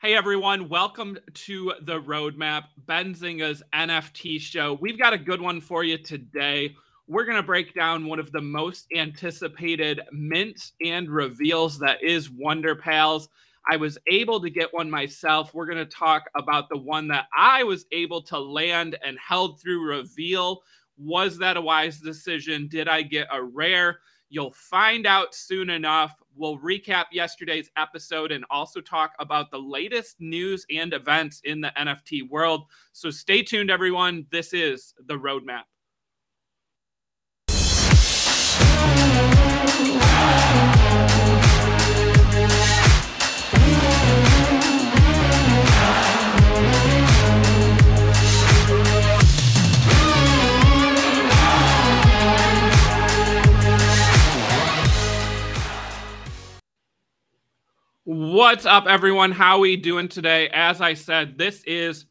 Hey everyone, welcome to the Roadmap, Benzinga's NFT show. We've got a good one for you today. We're going to break down one of the most anticipated mints and reveals that is Wonder Pals. I was able to get one myself. We're going to talk about the one that I was able to land and held through reveal. Was that a wise decision? Did I get a rare? You'll find out soon enough. We'll recap yesterday's episode and also talk about the latest news and events in the NFT world. So stay tuned, everyone. This is the roadmap. What's up, everyone? How we doing today? As I said, this is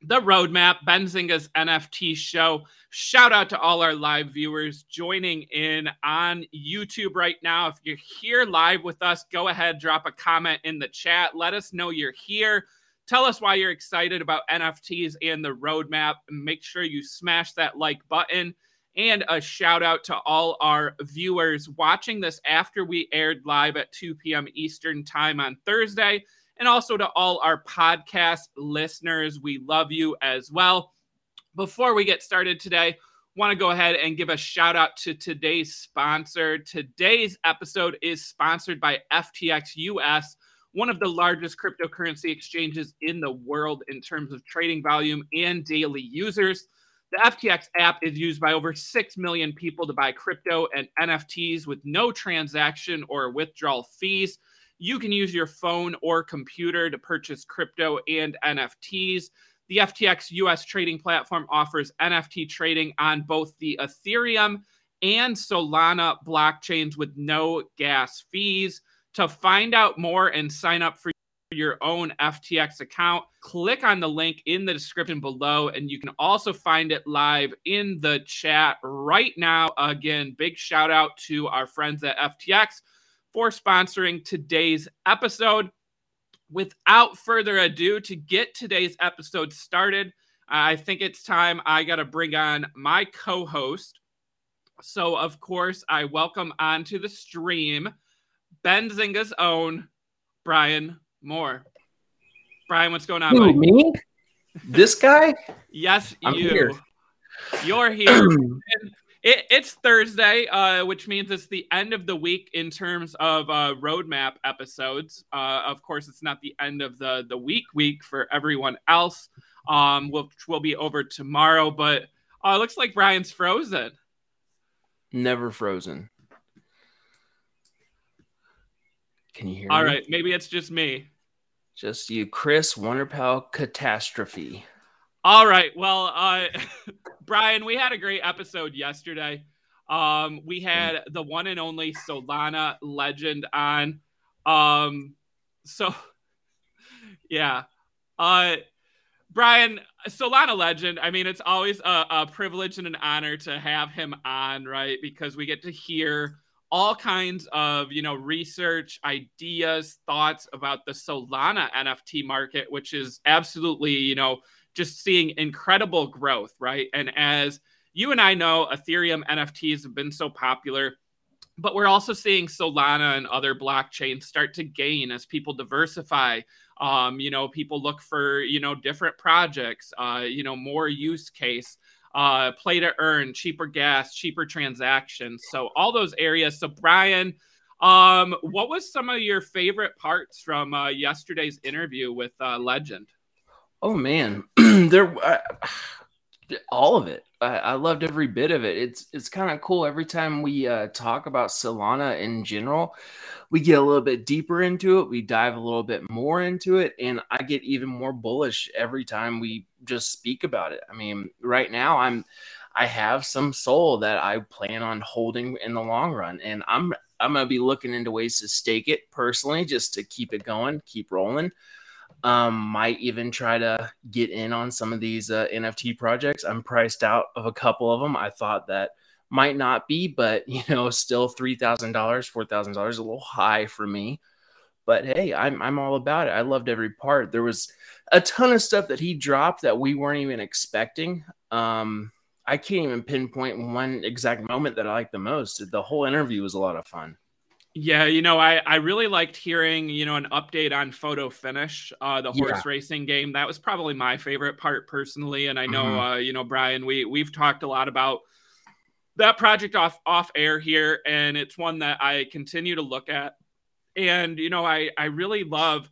the roadmap, Benzinga's NFT show. Shout out to all our live viewers joining in on YouTube right now. If you're here live with us, go ahead, drop a comment in the chat. Let us know you're here. Tell us why you're excited about NFTs and the roadmap. Make sure you smash that like button and a shout out to all our viewers watching this after we aired live at 2 p.m. Eastern Time on Thursday, and also to all our podcast listeners. We love you as well. Before we get started today, want to go ahead and give a shout out to today's sponsor. Today's episode is sponsored by FTX US, one of the largest cryptocurrency exchanges in the world in terms of trading volume and daily users. The FTX app is used by over 6 million people to buy crypto and NFTs with no transaction or withdrawal fees. You can use your phone or computer to purchase crypto and NFTs. The FTX US trading platform offers NFT trading on both the Ethereum and Solana blockchains with no gas fees. To find out more and sign up for your own FTX account, click on the link in the description below, and you can also find it live in the chat right now. Again, big shout out to our friends at FTX for sponsoring today's episode. Without further ado, to get today's episode started, I think it's time I got to bring on my co host. So, of course, I welcome onto the stream Benzinga's own Brian Moir. Brian, what's going on? Who, me? This guy? yes, I'm you. Here. You're here. it, it's Thursday, uh, which means it's the end of the week in terms of uh, roadmap episodes. Uh, of course, it's not the end of the the week week for everyone else, um, which will be over tomorrow. But uh, it looks like Brian's frozen. Never frozen. Can you hear All me? All right, maybe it's just me. Just you, Chris Wonderpal catastrophe. All right. Well, uh, Brian, we had a great episode yesterday. Um, we had the one and only Solana legend on. Um, so yeah. Uh, Brian, Solana legend. I mean, it's always a, a privilege and an honor to have him on, right? Because we get to hear all kinds of you know research ideas thoughts about the solana nft market which is absolutely you know just seeing incredible growth right? And as you and i know ethereum nfts have been so popular but we're also seeing solana and other blockchains start to gain as people diversify. Um, you know people look for you know different projects uh, you know more use case uh, play to earn, cheaper gas, cheaper transactions. So all those areas. So Brian, um, what was some of your favorite parts from uh, yesterday's interview with uh, Legend? Oh man, there, uh, all of it. I, I, loved every bit of it. It's it's kind of cool every time we uh, talk about Solana in general. We get a little bit deeper into it. We dive a little bit more into it, and I get even more bullish every time we just speak about it. I mean, right now I'm I have some SOL that I plan on holding in the long run, and I'm I'm gonna be looking into ways to stake it personally, just to keep it going, keep rolling. Um, might even try to get in on some of these uh, NFT projects. I'm priced out of a couple of them. I thought that might not be, but you know, still three thousand dollars, four thousand dollars, a little high for me. but hey, I'm I'm all about it. I loved every part. There was a ton of stuff that he dropped that we weren't even expecting. Um, I can't even pinpoint one exact moment that I liked the most. The whole interview was a lot of fun. Yeah, you know, I, I really liked hearing, you know, an update on Photo Finish, uh, the horse yeah. racing game. That was probably my favorite part personally. And I know, mm-hmm. uh, you know, Brian, we we've talked a lot about that project off off air here, and it's one that I continue to look at. And you know, I I really love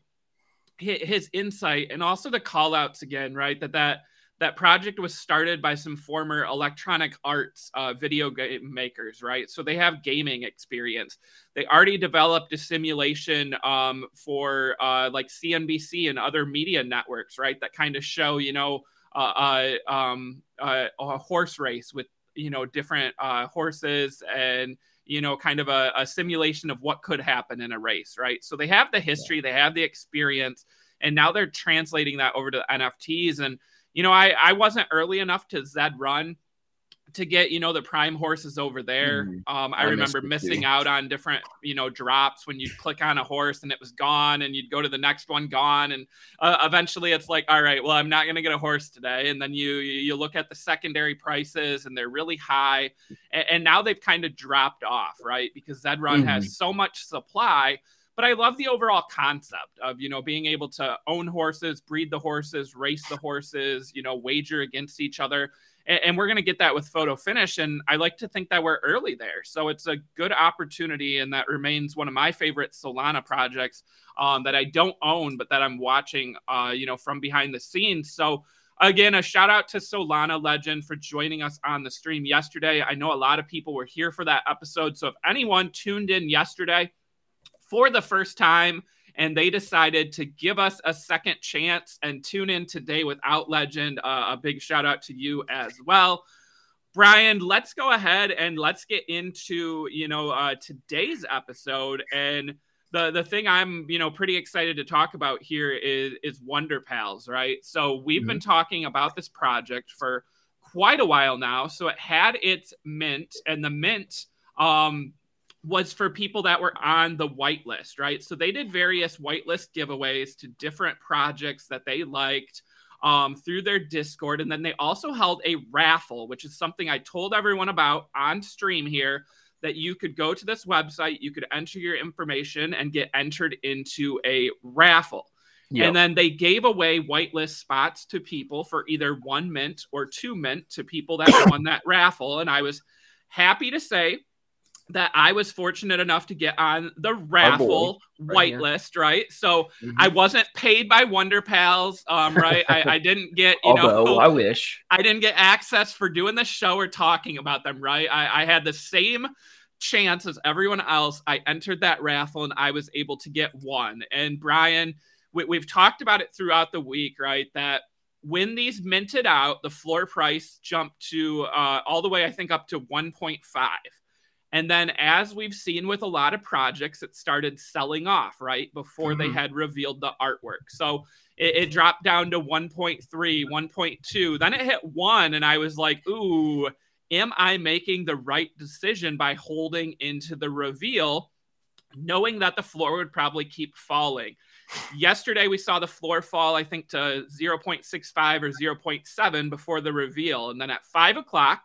his, his insight and also the call outs again, right? That that that project was started by some former electronic arts uh, video game makers, right? So they have gaming experience. They already developed a simulation um, for uh, like CNBC and other media networks, right? That kind of show, you know, uh, uh um, uh, a horse race with, you know, different uh, horses and, you know, kind of a, a simulation of what could happen in a race, right? So they have the history, they have the experience, and now they're translating that over to NFTs. And, you know, I, I wasn't early enough to Zed run to get, you know, the prime horses over there. Mm, um, I, I remember missing too. out on different, you know, drops when you'd click on a horse and it was gone and you'd go to the next one gone. And uh, eventually it's like, all right, well, I'm not going to get a horse today. And then you, you look at the secondary prices and they're really high. And, and now they've kind of dropped off, right? Because Zed Run mm-hmm. has so much supply but I love the overall concept of you know being able to own horses, breed the horses, race the horses, you know, wager against each other. And, and we're going to get that with photo finish. And I like to think that we're early there. So it's a good opportunity. And that remains one of my favorite Solana projects um, that I don't own, but that I'm watching, uh, you know, from behind the scenes. So again, a shout out to Solana Legend for joining us on the stream yesterday. I know a lot of people were here for that episode. So if anyone tuned in yesterday, for the first time and they decided to give us a second chance and tune in today without legend. Uh, a big shout out to you as well. Brian let's go ahead and let's get into you know uh, today's episode. And the the thing i'm you know pretty excited to talk about here is is wonder pals right? So we've mm-hmm. been talking about this project for quite a while now. So it had its mint and the mint um was for people that were on the whitelist, right? So they did various whitelist giveaways to different projects that they liked um, through their Discord. And then they also held a raffle, which is something I told everyone about on stream here that you could go to this website, you could enter your information and get entered into a raffle. Yep. And then they gave away whitelist spots to people for either one mint or two mint to people that won that raffle. And I was happy to say that I was fortunate enough to get on the raffle right whitelist, right? So mm-hmm. I wasn't paid by Wonder Pals, um, right? I, I, didn't get, you Although, know, I wish I didn't get access for doing the show or talking about them, right? I, I had the same chance as everyone else. I entered that raffle and I was able to get one. And Brian, we, we've talked about it throughout the week, right? That when these minted out, the floor price jumped to uh, all the way, I think, up to 1.5 and then, as we've seen with a lot of projects, it started selling off right before mm-hmm. they had revealed the artwork. So it, it, dropped down to 1.3, 1.2. Then it hit one, and I was like, ooh, am I making the right decision by holding into the reveal, knowing that the floor would probably keep falling? Yesterday, we saw the floor fall, I think, to 0.65 or 0.7 before the reveal. And then at five o'clock,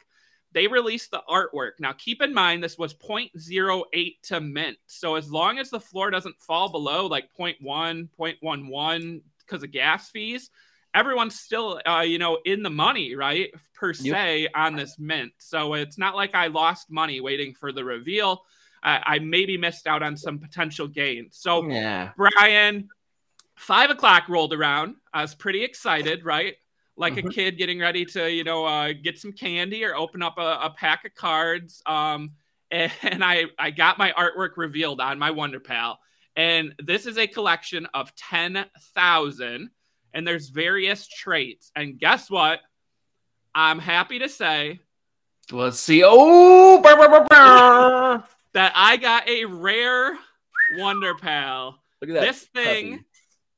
they released the artwork. Now, keep in mind, this was 0.08 to mint. So, as long as the floor doesn't fall below like 0.1, 0.11 because of gas fees, everyone's still, uh, you know, in the money, right? Per se yep. on this mint. So, it's not like I lost money waiting for the reveal. I, I maybe missed out on some potential gain. So, yeah. Brian, five o'clock rolled around. I was pretty excited, right? Like mm-hmm. a kid getting ready to, you know, uh, get some candy or open up a, a pack of cards. Um, and I, I got my artwork revealed on my Wonder Pal. And this is a collection of 10,000, and there's various traits. And guess what? I'm happy to say. Let's see. Oh, burr, burr, burr, that I got a rare Wonder Pal. Look at that. This thing puppy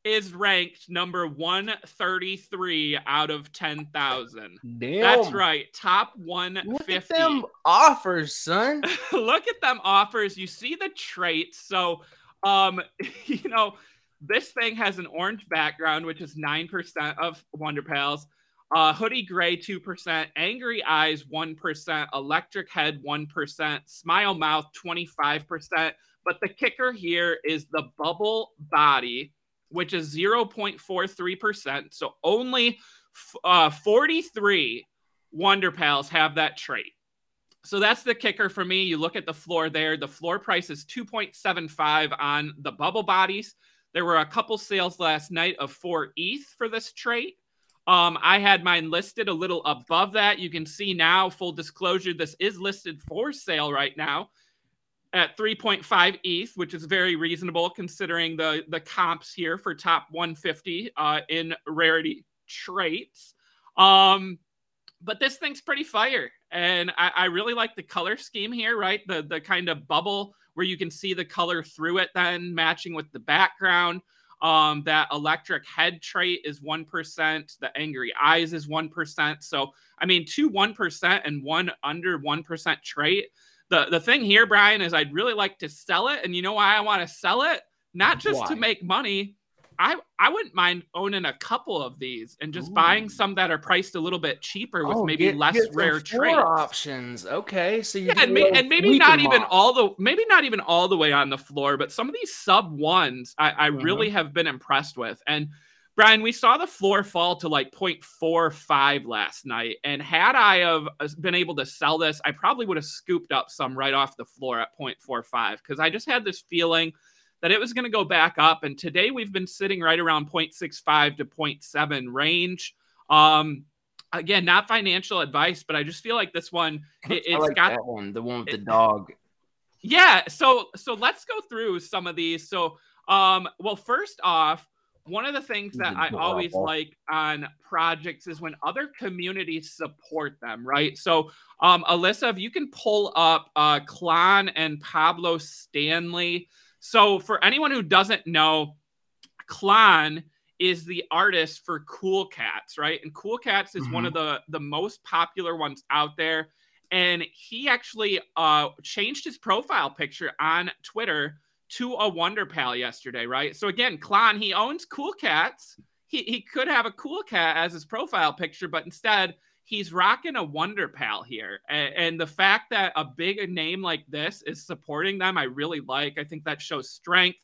is ranked number 133 out of 10,000. Damn. That's right. Top 150. Look at them offers, son. Look at them offers. You see the traits. So Um, you know, this thing has an orange background, which is 9% of Wonder Pals. Uh, hoodie gray 2%, angry eyes 1%, electric head 1%, smile mouth 25%. But the kicker here is the bubble body, which is 0.43%. So only uh, 43 Wonder Pals have that trait. So that's the kicker for me. You look at the floor there. The floor price is 2.75 on the bubble bodies. There were a couple sales last night of four ETH for this trait. Um, I had mine listed a little above that. You can see now, full disclosure, this is listed for sale right now at 3.5 ETH, which is very reasonable considering the the comps here for top 150 uh, in rarity traits. Um, but this thing's pretty fire, and I, I really like the color scheme here. Right, the the kind of bubble where you can see the color through it, then matching with the background. Um, that electric head trait is 1%. The angry eyes is 1%. So, I mean, two 1% and one under 1% trait. The, the thing here, Brian, is I'd really like to sell it. And you know why I want to sell it? Not just why? to make money, I I wouldn't mind owning a couple of these and just Ooh. buying some that are priced a little bit cheaper with oh, maybe get, less get rare traits. options. Okay, so yeah, and, may, and, maybe not even off. all the maybe not even all the way on the floor, but some of these sub ones I, I mm-hmm. really have been impressed with. And Brian, we saw the floor fall to like 0.45 last night, and had I have uh, been able to sell this, I probably would have scooped up some right off the floor at 0.45 because I just had this feeling that it was going to go back up. And today we've been sitting right around 0.65 to 0.7 range. Um, again, not financial advice, but I just feel like this one, it, has like got one, the one with the dog. Yeah. So, so let's go through some of these. So, um, well, first off, one of the things that I always like on projects is when other communities support them, right? So, um, Alyssa, if you can pull up uh, Clon and Pablo Stanley. So, for anyone who doesn't know, Clon is the artist for Cool Cats, right? And Cool Cats is mm-hmm. one of the the most popular ones out there. And he actually uh, changed his profile picture on Twitter to a Wonder Pal yesterday, right? So again, Clon, he owns Cool Cats. He he could have a Cool Cat as his profile picture, but instead he's rocking a Wonder Pal here. And, and, the fact that a big name like this is supporting them, I really like. I think that shows strength.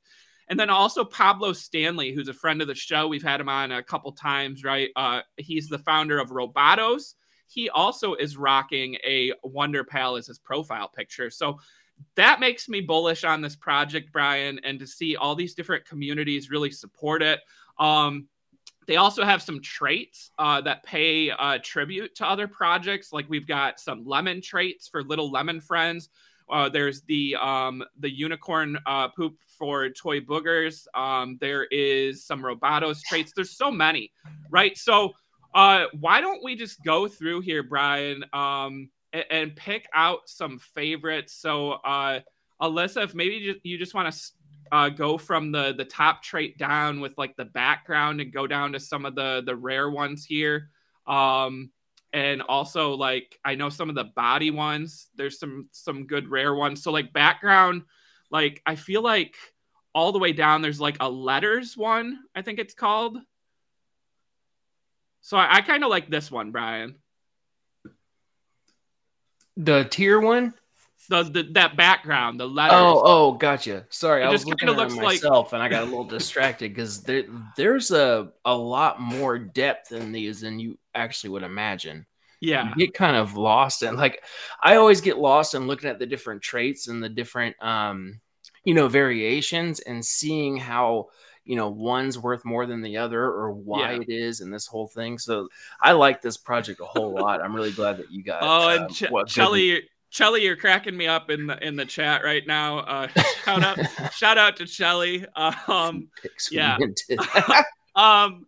And then also Pablo Stanley, who's a friend of the show. We've had him on a couple times, right? Uh, he's the founder of Robotos. He also is rocking a Wonder Pal as his profile picture. So that makes me bullish on this project, Brian, and to see all these different communities really support it. Um, they also have some traits uh, that pay uh, tribute to other projects. Like we've got some lemon traits for little lemon friends. Uh, there's the um, the unicorn uh, poop for toy boogers. Um, there is some Robotos traits. There's so many, right? So uh, why don't we just go through here, Brian, um, and, and, pick out some favorites? So uh, Alyssa, if maybe you just want to uh, go from the the top trait down with like the background and go down to some of the the rare ones here. Um, and also like I know some of the body ones. There's some some good rare ones. So like background, like I feel like all the way down there's like a letters one. I think it's called. So I, I kind of like this one, Brian. The tier one the, the that background, the letters. Oh, oh, gotcha. Sorry, it I was looking at myself like... and I got a little distracted because there there's a a lot more depth in these than you actually would imagine. Yeah, you get kind of lost and like I always get lost in looking at the different traits and the different um you know variations and seeing how you know one's worth more than the other or why yeah. it is and this whole thing so i like this project a whole lot i'm really glad that you got oh and uh, Ch- Chelly Chelly, you're cracking me up in the in the chat right now. Uh, shout out, shout out to Chelly. Um, yeah. um,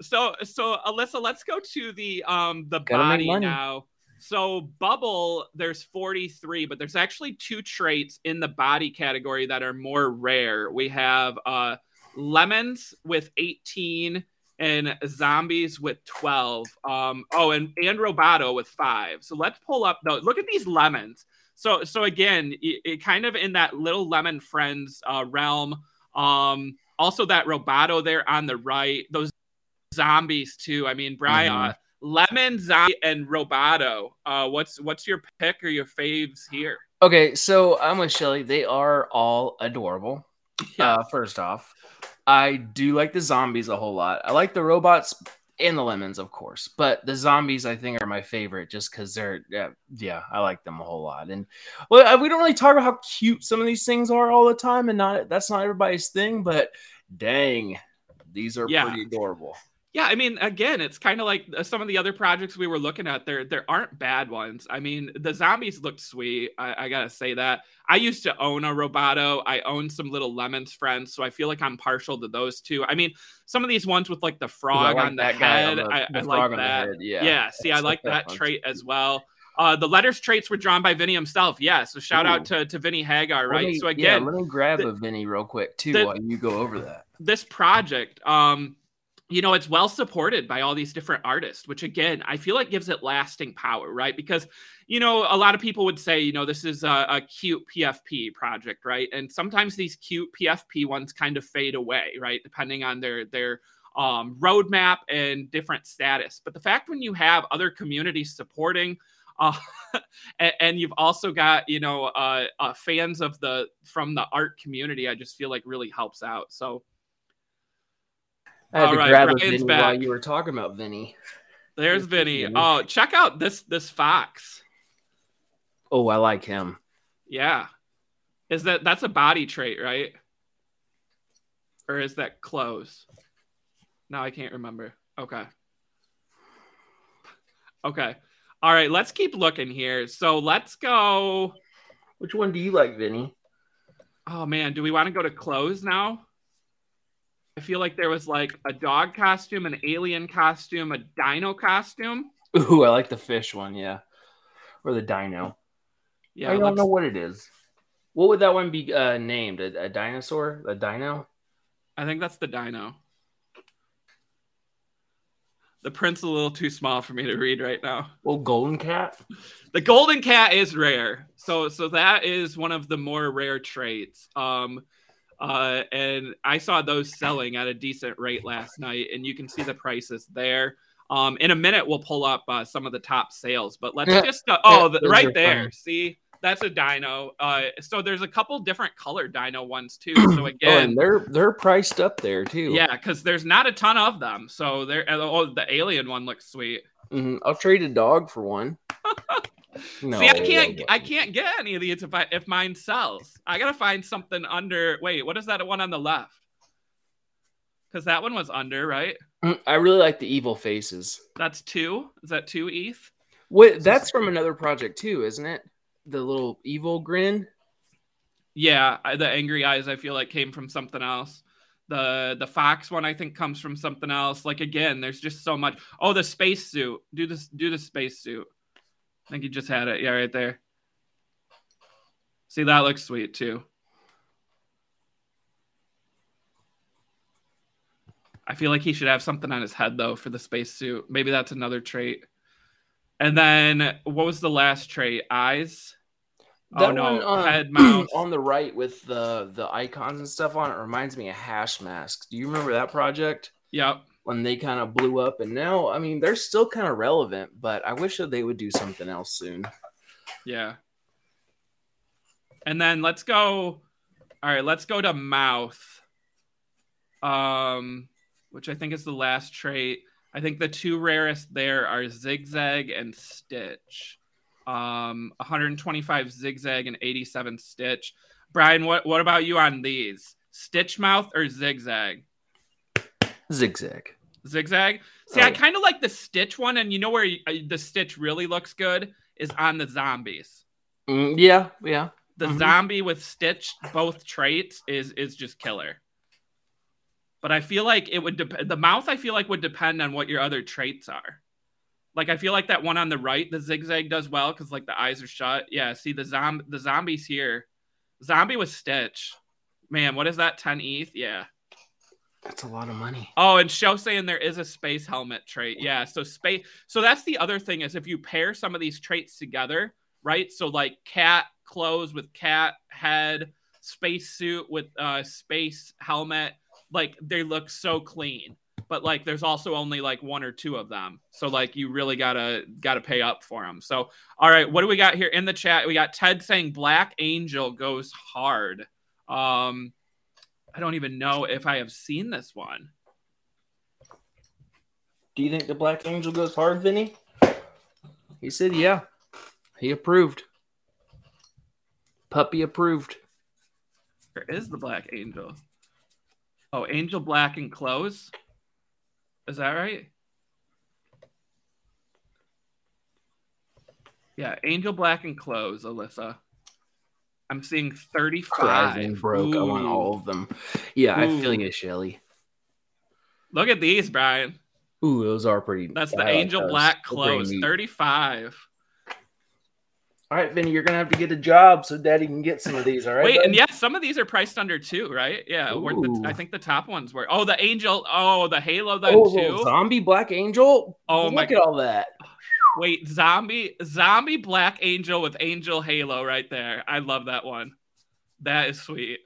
so so Alyssa, let's go to the um the Gotta body now. So bubble, there's 43, but there's actually two traits in the body category that are more rare. We have uh lemons with 18 and zombies with 12. Um, oh, and, and Roboto with five. So let's pull up though. Look at these lemons. So, so again, it, it kind of in that little lemon friends uh, realm. Um, also that Roboto there on the right, those zombies too. I mean, Brian, mm-hmm. uh, Lemon, Zombie, and Roboto. Uh, what's what's your pick or your faves here? Okay, so I'm with Shelly. They are all adorable. Yeah. Uh, first off, I do like the zombies a whole lot. I like the robots and the lemons, of course, but the zombies I think are my favorite just because they're yeah, yeah, I like them a whole lot. And well, uh, we don't really talk about how cute some of these things are all the time, and not that's not everybody's thing, but dang, these are yeah. pretty adorable. Yeah, I mean, again, it's kind of like uh, some of the other projects we were looking at. There, there aren't bad ones. I mean, the zombies looked sweet. I, I gotta say that. I used to own a Roboto. I own some little lemons friends, so I feel like I'm partial to those two. I mean, some of these ones with like the frog like on the head, on the, I, the I like that. Yeah, yeah. See, I like that, that trait as well. Uh, the letters traits were drawn by Vinny himself. Yeah, so shout Ooh. out to, to Vinnie Hager, right? Me, so again, yeah, let me grab the, a Vinny real quick too the, while you go over that. This project, um, you know, it's well supported by all these different artists, which again, I feel like gives it lasting power, right? Because, you know, a lot of people would say, you know, this is a, a, cute PFP project, right? And sometimes these cute PFP ones kind of fade away, right? Depending on their their um, roadmap and different status. But the fact when you have other communities supporting, uh, and, and, you've also got you know uh, uh, fans of the from the art community, I just feel like really helps out. So I had All to right, grab a Vinny back. while you were talking about Vinny. There's Vinny. Oh, check out this this fox. Oh, I like him. Yeah. Is that that's a body trait, right? Or is that clothes? Now I can't remember. Okay. Okay. All right, let's keep looking here. So let's go. Which one do you like, Vinny? Oh man, do we want to go to clothes now? I feel like there was like a dog costume, an alien costume, a dino costume. Ooh, I like the fish one, yeah, or the dino. Yeah, I don't know what it is. What would that one be uh, named? A, a dinosaur? A dino? I think that's the dino. The print's a little too small for me to read right now. Well, golden cat. The golden cat is rare, so so that is one of the more rare traits. Um, uh, and I saw those selling at a decent rate last night, and you can see the prices there. Um, in a minute, we'll pull up uh, some of the top sales, but let's just go. Oh, the, right there. Fun. See, that's a dino. Uh, so there's a couple different color dino ones too. So again, oh, they're they're priced up there too. Yeah, because there's not a ton of them. So they're oh, the alien one looks sweet. Mm-hmm. I'll trade a dog for one. No, See, I can't. I can't get any of these if I if mine sells. I gotta find something under. Wait, what is that one on the left? Because that one was under, right? Mm, I really like the evil faces. That's two. Is that two ETH? Wait, that's from another project too, isn't it? The little evil grin. Yeah, the angry eyes. I feel like came from something else. The the fox one I think comes from something else. Like again, there's just so much. Oh, the space suit. Do this. Do the space suit. I think you just had it. Yeah, right there. See, that looks sweet too. I feel like he should have something on his head though for the spacesuit. Maybe that's another trait. And then what was the last trait? Eyes. That oh no, one, head mouth on the right with the the icons and stuff on it reminds me of Hash Masks. Do you remember that project? Yep. When they kind of blew up and now i mean they're still kind of relevant but i wish that they would do something else soon. Yeah. And then let's go all right let's go to mouth. Um which i think is the last trait. I think the two rarest there are zigzag and stitch um 125 zigzag and 87 stitch brian what what about you on these stitch mouth or zigzag Zigzag. Zigzag. See, oh. I kind of like the Stitch one, and you know where you, uh, the Stitch really looks good is on the zombies. Mm, yeah, yeah. The mm-hmm. zombie with Stitch, both traits, is is just killer. But I feel like it would depend. the mouth. I feel like would depend on what your other traits are. Like I feel like that one on the right, the zigzag does well because like the eyes are shut. Yeah, see the zom the zombies here, zombie with Stitch. Man, what is that? Ten ETH? Yeah. That's a lot of money. Oh, and show saying there is a space helmet trait. Yeah, so space. So that's the other thing is if you pair some of these traits together, right? So like cat clothes with cat head, spacesuit with uh space helmet, like they look so clean. But like there's also only like one or two of them. So like you really gotta gotta pay up for them. So all right, what do we got here in the chat? We got Ted saying Black Angel goes hard. Um I don't even know if I have seen this one. Do you think the Black Angel goes hard, Vinny? He said, yeah. He approved. Puppy approved. Where is the Black Angel? Oh, Angel Black and clothes. Is that right? Yeah, Angel Black and clothes, Alyssa. I'm seeing 35. broke. Ooh. I want all of them. Yeah, Ooh. I feel you, Shelly. Look at these, Brian. Ooh, those are pretty. That's the Angel like Black clothes, 35. All right, Vinny, you're gonna have to get a job so Daddy can get some of these. All right. Wait, bud? and yes, some of these are priced under two, right? Yeah, the, I think the top ones were. Oh, the Angel. Oh, the Halo then oh, too. Zombie Black Angel. Oh Look my! Look at all that. Wait, zombie, zombie Black Angel with Angel Halo right there. I love that one. That is sweet.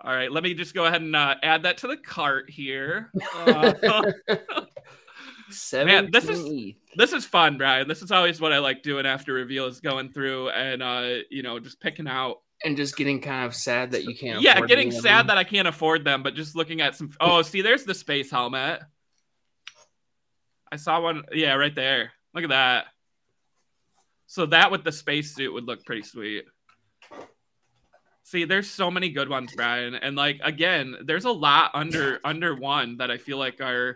All right, let me just go ahead and uh, add that to the cart here. Uh, Man, this is this is fun, Brian. This is always what I like doing after reveal is going through and uh, you know, just picking out and just getting kind of sad that you can't. Yeah, getting sad that I can't afford them, but just looking at some. Oh, see, there's the space helmet. I saw one. Yeah, right there. Look at that. So that with the spacesuit would look pretty sweet. See, there's so many good ones, Brian, and like again, there's a lot under under one that I feel like are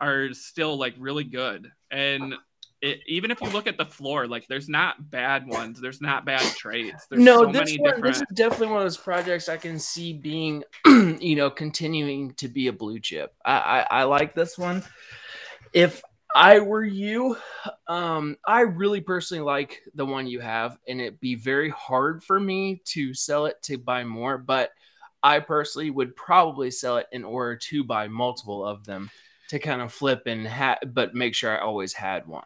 are still like really good. And it, even if you look at the floor, like there's not bad ones, there's not bad trades. There's no, so this, one, different... this is definitely one of those projects I can see being, you know, continuing to be a blue chip. I, I, I like this one. If I were you, um, I really personally like the one you have, and it'd be very hard for me to sell it to buy more, but I personally would probably sell it in order to buy multiple of them to kind of flip and ha- but make sure I always had one.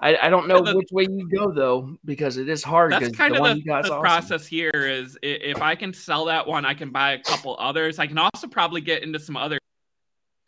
I, I don't know the, which way you go though because it is hard. That's kind the of the, the awesome. process here. Is if I can sell that one, I can buy a couple others. I can also probably get into some other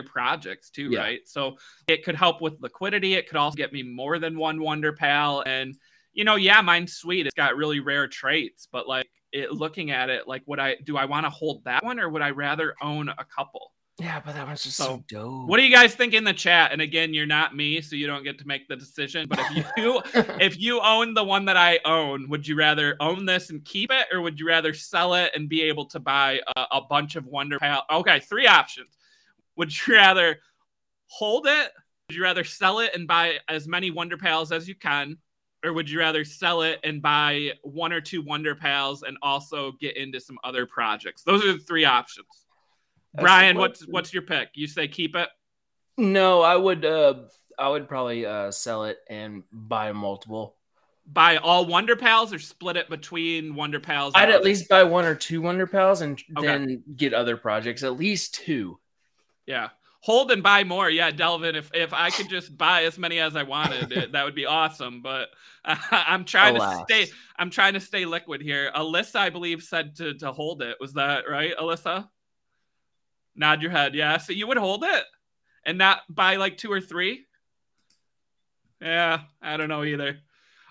projects too, yeah. right? So it could help with liquidity. It could also get me more than one Wonder Pal, and you know, yeah, mine's sweet. It's got really rare traits, but like it, looking at it, like, would I do I want to hold that one or would I rather own a couple? Yeah, but that was just so, so, dope. What do you guys think in the chat? And again, you're not me, so you don't get to make the decision. But if you if you own the one that I own, would you rather own this and keep it, or would you rather sell it and be able to buy a, a bunch of Wonder Pal? Okay, three options. Would you rather hold it? Would you rather sell it and buy as many Wonder Pals as you can? Or would you rather sell it and buy one or two Wonder Pals and also get into some other projects? Those are the three options. Brian, what's what's your pick? You say keep it? No, I would uh I would probably uh sell it and buy multiple. Buy all Wonder Pals or split it between Wonder Pals? I'd at least buy one or two Wonder Pals and okay. then get other projects, at least two. Yeah. Hold and buy more. Yeah, Delvin, if if I could just buy as many as I wanted, it, that would be awesome. But uh, I'm trying Alas. to stay I'm trying to stay liquid here. Alyssa, I believe, said to to hold it. Was that right, Alyssa? Nod your head. Yeah. So you would hold it and not buy like two or three? Yeah, I don't know either.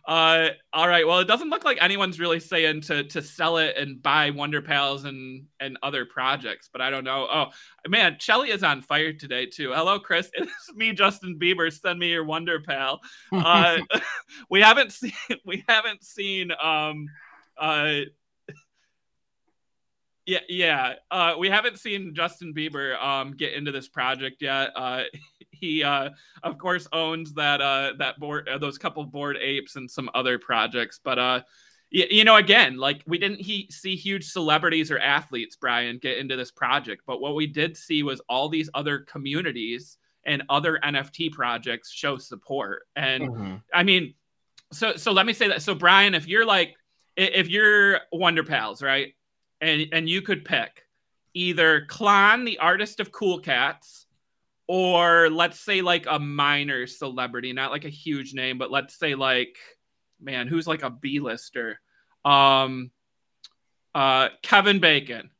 Uh, all right. Well, it doesn't look like anyone's really saying to to sell it and buy Wonder Pals and and other projects, but I don't know. Oh man, Shelly is on fire today too. Hello, Chris. It's me, Justin Bieber. Send me your Wonder Pal. Uh, we haven't seen we haven't seen um uh yeah, yeah. Uh, we haven't seen Justin Bieber um, get into this project yet. Uh, he, uh, of course, owns that uh, that board, uh, those couple Bored Apes, and some other projects. But uh, you, you know, again, like we didn't he see huge celebrities or athletes, Brian, get into this project. But what we did see was all these other communities and other NFT projects show support. And mm-hmm. I mean, so so let me say that. So Brian, if you're like, if you're Wonder Pals, right? And and you could pick either Clon, the artist of Cool Cats, or let's say like a minor celebrity, not like a huge name, but let's say like man, who's like a B-lister? Um uh, Kevin Bacon.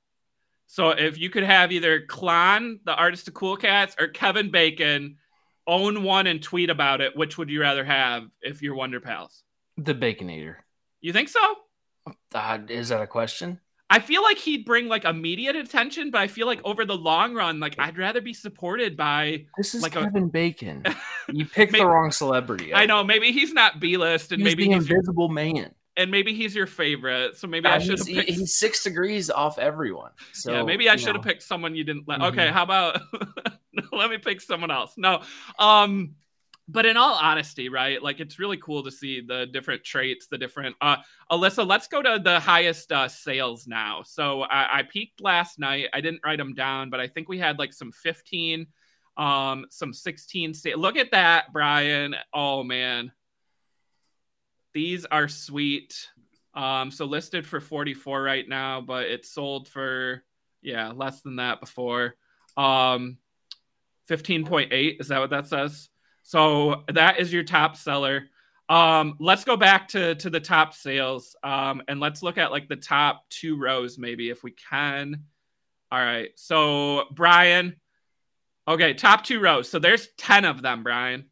So if you could have either Clon, the artist of Cool Cats, or Kevin Bacon own one and tweet about it, which would you rather have if you're Wonder Pals? The Baconator. You think so? Uh, is that a question? I feel like he'd bring like immediate attention, but I feel like over the long run, like I'd rather be supported by. This is Like a- Kevin Bacon. You picked Maybe- the wrong celebrity. I know maybe he's not B list, and He's maybe the he's your, Invisible Man. and maybe he's your favorite. So maybe I Uh, should he's, picked. he's six degrees off everyone. So yeah, maybe I should have picked someone you didn't let. Mhm. Okay, how about let me pick someone else? No, um, but in all honesty, right? Like it's really cool to see the different traits, the different. Uh, Alyssa, let's go to the highest uh, sales now. So I, I peaked last night. I didn't write them down, but I think we had like some fifteen, um, some sixteen. Sa- Look at that, Brian. Oh man, these are sweet. Um, so listed for 44 right now, but it sold for yeah, less than that before. Um 15.8 is that what that says? So that is your top seller. Um let's go back to to the top sales um and let's look at like the top two rows maybe if we can. All right. So Brian Okay, top two rows. So there's 10 of them, Brian.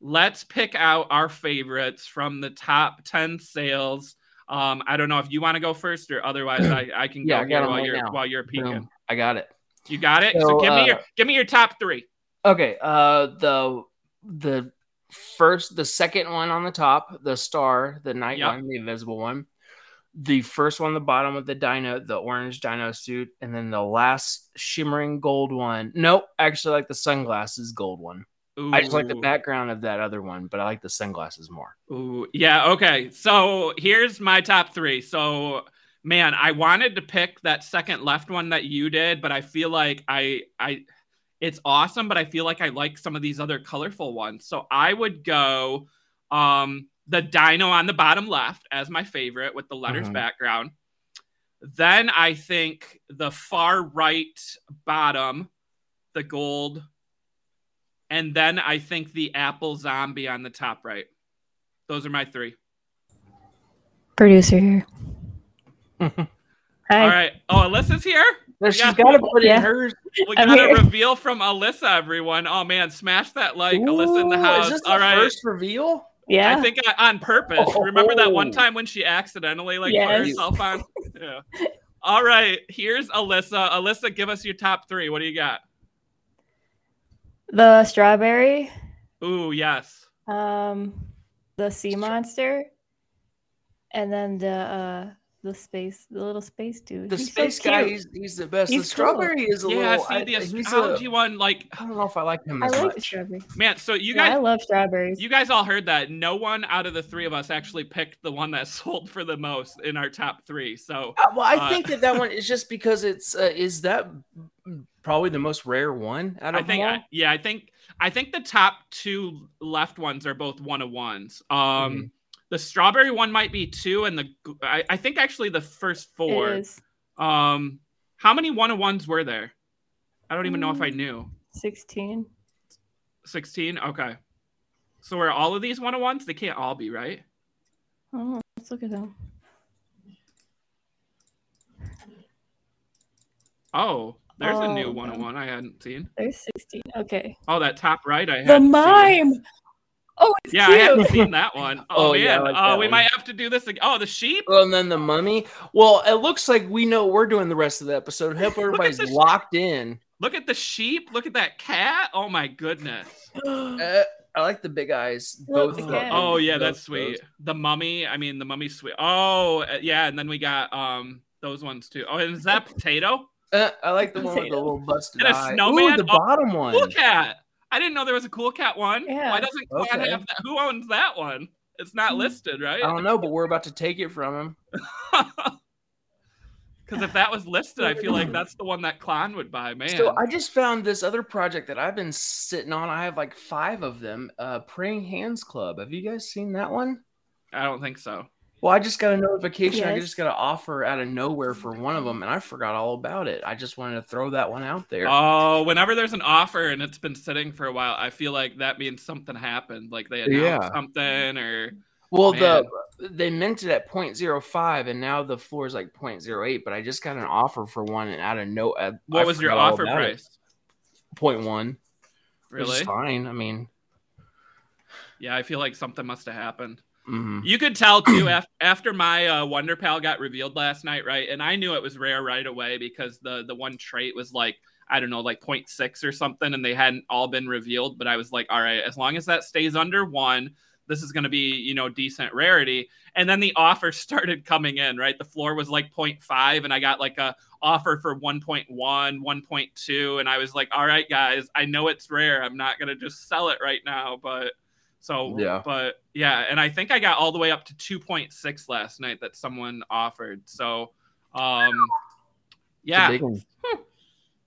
Let's pick out our favorites from the top 10 sales. Um, I don't know if you want to go first or otherwise I, I can Yeah, go I while right you're now. while you're peeking. I got it. You got it? So, So, give me uh, your give me your top three. Okay. Uh, the the first, the second one on the top, the star, the night Yep. one, the invisible one. The first one on the bottom with the dino, the orange dino suit, and then the last shimmering gold one. Nope, I actually like the sunglasses gold one. I just like the background of that other one, but I like the sunglasses more. Ooh, yeah, okay. So here's my top three. So man, I wanted to pick that second left one that you did, but I feel like I I it's awesome, but I feel like I like some of these other colorful ones. So I would go um the dino on the bottom left as my favorite with the letters Mhm. background. Then I think the far right bottom, the gold. And then I think the apple zombie on the top right. Those are my three. Producer here. Hi. All right. Oh, Alyssa's here. There, Yeah. she's got to put Yeah. in hers. We I'm got a reveal from Alyssa, everyone. Oh man, smash that like, Alyssa in the house. Is this All the right. first reveal? Yeah. I think I, on purpose. Remember that one time when she accidentally like put herself on? Yeah. All right. Here's Alyssa. Alyssa, give us your top three. What do you got? the strawberry, Ooh, yes. um, the sea monster, and then the uh the space, the little space dude. The He's so space guy, he's, he's the best. the He's cool. strawberry is a Yeah, little. see I, the he's astrology a, one, like I don't know if I like him I as like much. the strawberry. man. So you Yeah, I love strawberries. you guys all heard that. No one out of the three of us actually picked the one that sold for the most in our top three. So Uh, well, I Uh, think that that one is just because it's uh, is that probably the most rare one out of I think, them all? I, yeah, I think, I think the top two left ones are both one of ones. Um, Mhm. The strawberry one might be two, and the I think actually the first four. It is Um, how many one of ones were there? I don't even know if I Mm. knew. sixteen. Sixteen. Okay. So are all of these one of ones? They can't all be right. Oh, let's look at them. Oh, there's a new Oh, one of no. one I hadn't seen. There's sixteen. Okay. Oh, that top right I had. The mime. Oh, it's Yeah, I cute. hadn't seen that one. Oh, Oh, yeah, like oh, we one. might have to do this again. Oh, the sheep. Well, and then the mummy. Well, it looks like we know we're doing the rest of the episode. Hope everybody's this- locked in. Look at the sheep. Look at that cat. Oh my goodness. Uh, I like the big eyes. Both. the. Oh yeah, both that's sweet. The mummy. I mean, the mummy's sweet. Oh uh, yeah, and then we got um those ones too. Oh, and is that potato? Uh, I like the one with the little busted And a eye. snowman? Ooh, the Oh, bottom one. Cool cat. I didn't know there was a cool cat one. Yeah. Why doesn't Clon Okay. have that? Who owns that one? It's not Hmm. listed, right? I don't know, but we're about to take it from him. Because if that was listed, I feel like that's the one that Clon would buy. Man. So I just found this other project that I've been sitting on. I have like five of them. Uh, Praying Hands Club. Have you guys seen that one? I don't think so. Well, I just got a notification. I just got an offer out of nowhere for one of them, and I forgot all about it. I just wanted to throw that one out there. Oh, whenever there's an offer and it's been sitting for a while, I feel like that means something happened. Like they announced Yeah. something or Well, Man. the they minted at 0.05 and now the floor is like 0.08, but I just got an offer for one and out of no uh, What I was your offer about it. price? 0.1. Which is Really? fine. I mean, Yeah, I feel like something must have happened. Mhm. You could tell too af- after my uh, Wonder Pal got revealed last night, right? And I knew it was rare right away because the the one trait was like I don't know, like 0.6 or something, and they hadn't all been revealed. But I was like, all right, as long as that stays under one, this is going to be you know decent rarity. And then the offers started coming in, right? The floor was like 0.5, and I got like a offer for 1.1, 1.2, and I was like, all right, guys, I know it's rare. I'm not going to just sell it right now, but. So Yeah. but yeah, and I think I got all the way up to 2.6 last night that someone offered. So um yeah,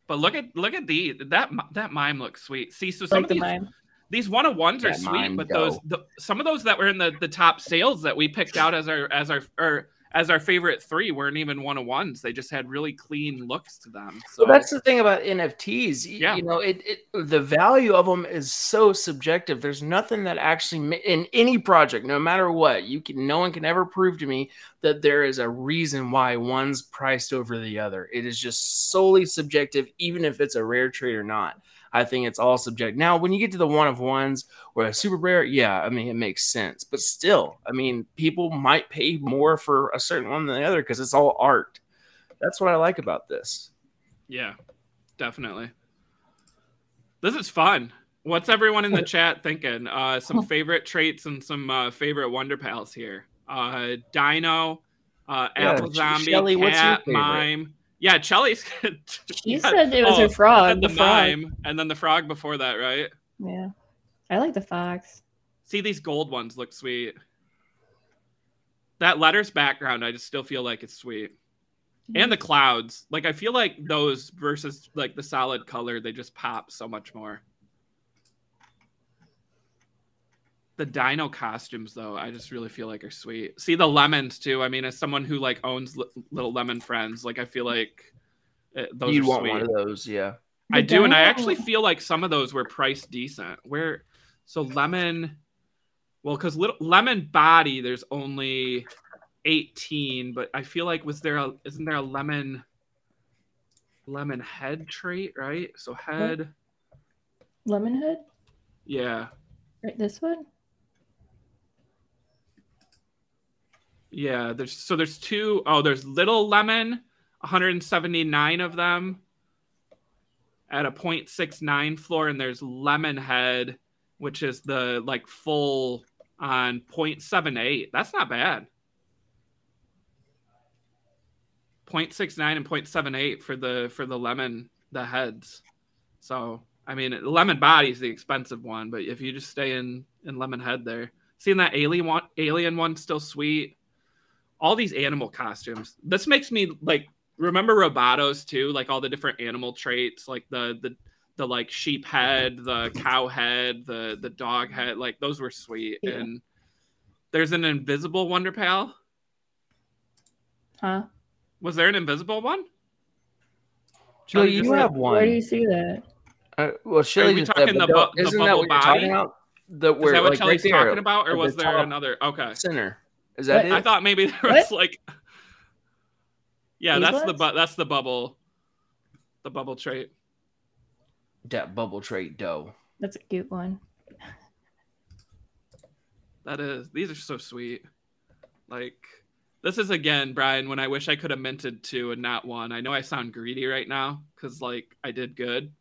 but look at look at the that that mime looks sweet. See, so I some like of the these mime. these one of ones are That sweet, but go. those the, some of those that were in the the top sales that we picked out as our as our or as our favorite three weren't even one of ones. They just had really clean looks to them. So Well, that's the thing about NFTs. Yeah. You know, it, it the value of them is so subjective. There's nothing that actually in any project, no matter what, you can. No one can ever prove to me that there is a reason why one's priced over the other. It is just solely subjective, even if it's a rare trade or not. I think it's all subject. Now, when you get to the one of ones or a super rare, yeah, I mean it makes sense. But still, I mean, people might pay more for a certain one than the other because it's all art. That's what I like about this. Yeah, definitely. This is fun. What's everyone in the chat thinking? Uh, some favorite traits and some uh, favorite Wonder Pals here. Uh, Dino, uh, Yeah, Apple Zombie, Shelly, what's your Cat? Mime. Yeah, Chelly's. She said it was oh, her frog. and The, the frog. mime, and then the frog before that, right? Yeah. I like the fox. See, these gold ones look sweet. That letters background, I just still feel like it's sweet. And the clouds, like I feel like those versus like the solid color, they just pop so much more. The dino costumes, though, I just really feel like are sweet. See the lemons too. I mean, as someone who like owns li- little lemon friends, like I feel like uh, those You'd are want sweet. one of those, yeah. I The do, and I actually feel like some of those were priced decent. Where so lemon, well, because little lemon body, there's only eighteen, but I feel like was there a isn't there a lemon lemon head trait, right? So head, Lemon head yeah, Right, this one? Yeah. There's so there's two oh there's little lemon, 179 of them at a 0.69 floor, and there's lemon head, which is the like full on 0.78. That's not bad. 0.69 and 0.78 for the for the lemon the heads. So I mean, lemon body is the expensive one, but if you just stay in in lemon head there, seeing that alien one, alien one still sweet. All these animal costumes. This makes me like remember Robotos too, like all the different animal traits, like the the the like sheep head, the cow head, the the dog head, like those were sweet. Yeah. And there's an invisible Wonder Pal. Huh? Was there an invisible one? Joe, Shelly you just- have Where do you see that? Uh, well, Shelly we just talking said, the bu- don't- the isn't that bubble what you're talking body? about? The Is that what like Shelly's right there, talking about, or at the was there another? Okay, center? Is that What? it? I thought maybe there was like, yeah, These that's the ones? bu- that's the bubble, the bubble trait. that bubble trait dough. That's a cute one. That is, these are so sweet. Like, this is again, Brian, when I wish I could have minted two and not one. I know I sound greedy right now because like I did good,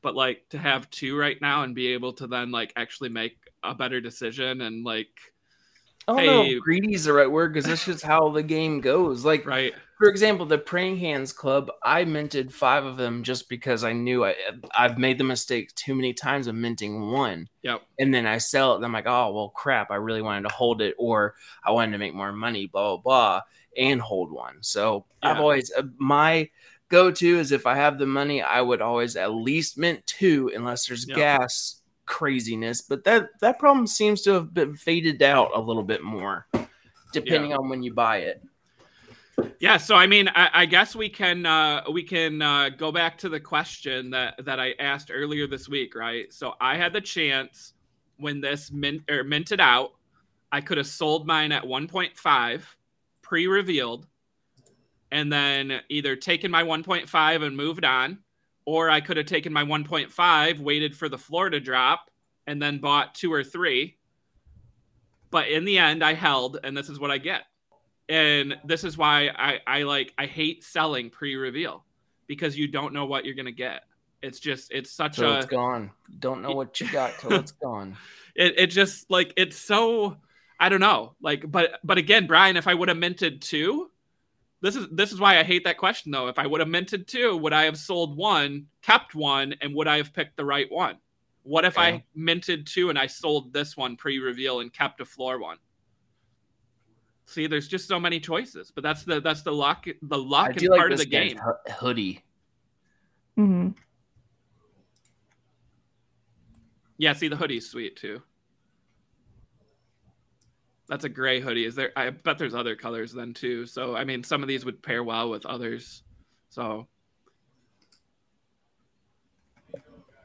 but like to have two right now and be able to then like actually make a better decision and like I don't know if greedy is the right word because that's just how the game goes. Like, right, for example, the Praying Hands Club, I minted five of them just because I knew I, I've made the mistake too many times of minting one. yep, And then I sell it, and I'm like, oh, well, crap, I really wanted to hold it, or I wanted to make more money, blah, blah, blah, and hold one. So I've always, uh, my go to is if I have the money, I would always at least mint two unless there's Yeah. gas craziness. But that, that problem seems to have been faded out a little bit more depending on when you buy it. yeah. So I mean, I, I guess we can uh, we can uh, go back to the question that that I asked earlier this week, right? So I had the chance when this mint or minted out I could have sold mine at 1.5 pre-revealed and then either taken my 1.5 and moved on or I could have taken my 1.5, waited for the floor to drop and then bought two or three. But in the end I held and this is what I get. And this is why I I like I hate selling pre-reveal because you don't know what you're going to get. It's just it's such Till a it's gone. Don't know what you got till it's gone. it, it just like it's so I don't know. Like, but but again, Brian, if I would have minted two, this is this is why I hate that question though. If I would have minted two, would I have sold one, kept one, and would I have picked the right one? What if Yeah. I minted two and I sold this one pre-reveal and kept a floor one? See, there's just so many choices, but that's the that's the luck the luck and do like part of the game. hu- hoodie. hmm Yeah, see the hoodie's sweet too. That's a gray hoodie. Is there I bet there's other colors then too. So I mean some of these would pair well with others. So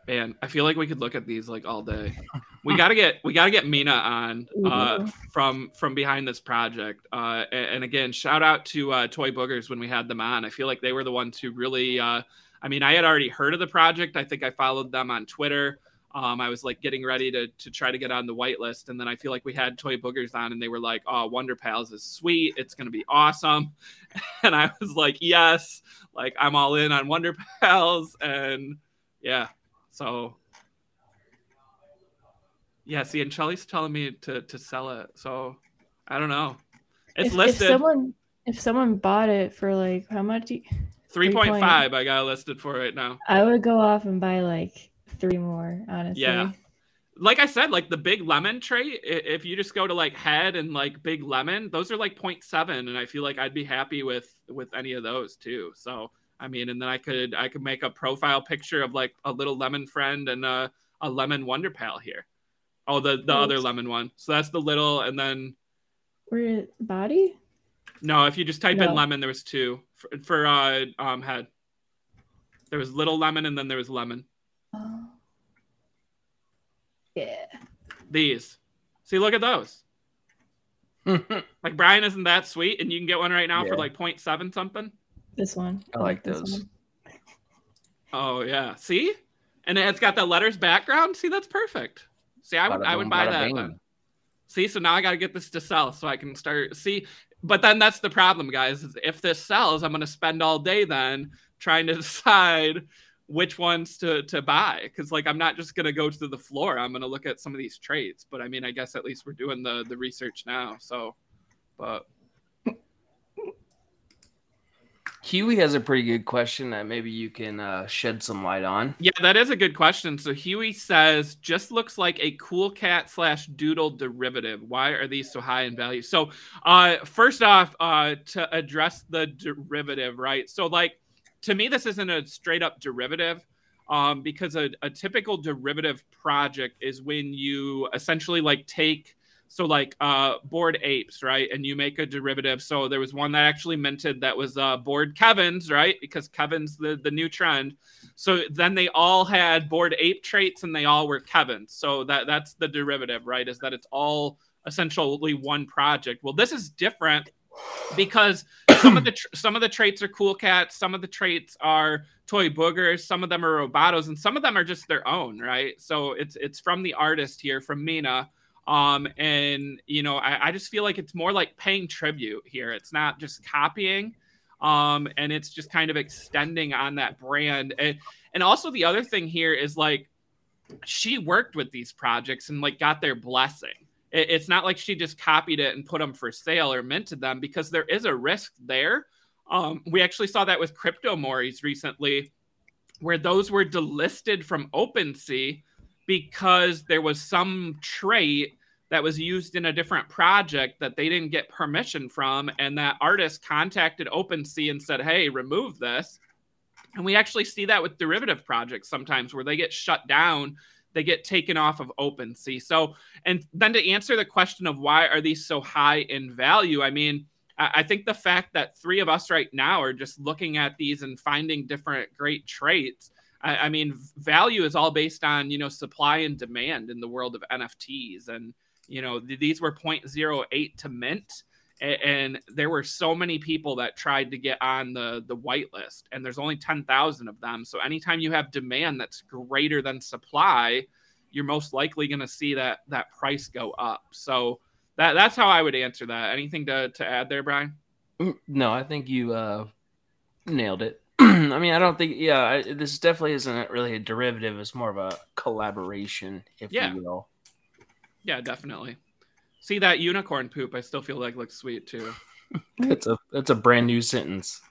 Man, I feel like we could look at these like all day. We gotta get we gotta get Mina on uh, from from behind this project. Uh, a- and, again, shout out to uh, Toy Boogers when we had them on. I feel like they were the ones who really. Uh, I mean, I had already heard of the project. I think I followed them on Twitter. Um, I was like getting ready to to try to get on the whitelist, and then I feel like we had Toy Boogers on, and they were like, "Oh, Wonder Pals is sweet. It's gonna be awesome," and I was like, "Yes, like I'm all in on Wonder Pals," and yeah, so yeah. See, and Charlie's telling me to to sell it, so I don't know. It's if, listed If someone if someone bought it for like how much? Do you, three point five. I got listed for right now. I would go off and buy like three more. Honestly. Yeah. like I said, like the big lemon trait, if you just go to like head and like big lemon, those are like 0.7 and I feel like I'd be happy with with any of those too. So, I mean, and then I could I could make a profile picture of like a little lemon friend and a, a lemon wonder pal here. Oh, the the other lemon one. So that's the little and then Where body? no, if you just type in lemon there was two for, for uh um head. There was little lemon and then there was lemon. Oh. Yeah. These. See, look at those. Like Brian isn't that sweet, and you can get one right now for Yeah. like 0.7 something. This one. I like this those. one. Oh yeah, see, and it's got the letters background. See, that's perfect. See, I would Bada I would boom, buy that. bing. Then. See, so now I got to get this to sell so I can start. See, but then that's the problem, guys. If this sells, I'm going to spend all day then trying to decide which ones to to buy because like I'm not just going to go to the floor. I'm going to look at some of these traits. But I mean, I guess at least we're doing the the research now. So, but Huey has a pretty good question that maybe you can uh, shed some light on. Yeah, that is a good question. So Huey says, just looks like a cool cat slash doodle derivative. Why are these so high in value? So, uh, first off, uh, to address the derivative, right? So, like, to me, this isn't a straight up derivative. Um, because a, a typical derivative project is when you essentially like take so like uh Bored Apes right? And you make a derivative. So there was one that actually minted that was uh bored kevin's right? Because kevin's the the new trend. So then they all had Bored Ape traits and they all were kevin's. So that that's the derivative right is that it's all essentially one project. Well this is different because some of the tr- some of the traits are cool cats some of the traits are toy boogers some of them are robotos and some of them are just their own right? So it's it's from the artist here from mina. Um and you know I, I just feel like it's more like paying tribute here. It's not just copying um and it's just kind of extending on that brand. And and also the other thing here is like she worked with these projects and like got their blessing it's not like she just copied it and put them for sale or minted them because there is a risk there um we actually saw that with CryptoMories recently where those were delisted from OpenSea because there was some trait that was used in a different project that they didn't get permission from and that artist contacted OpenSea and said, "Hey, remove this." And we actually see that with derivative projects sometimes where they get shut down, they get taken off of OpenSea. So, and then to answer the question of why are these so high in value, I mean, I think the fact that three of us right now are just looking at these and finding different great traits. I, I mean, value is all based on you know supply and demand in the world of NFTs, and you know, th- these were 0.08 to mint. And there were so many people that tried to get on the the whitelist, and there's only 10,000 of them. So anytime you have demand that's greater than supply, you're most likely going to see that that price go up. So that that's how I would answer that. Anything to to add there, Brian? Mm, No, I think you uh, nailed it. I mean, I don't think. Yeah, I, this definitely isn't really a derivative. It's more of a collaboration, if Yeah. you will. Yeah, definitely. See that unicorn poop? I still feel like looks sweet too. That's a that's a brand new sentence.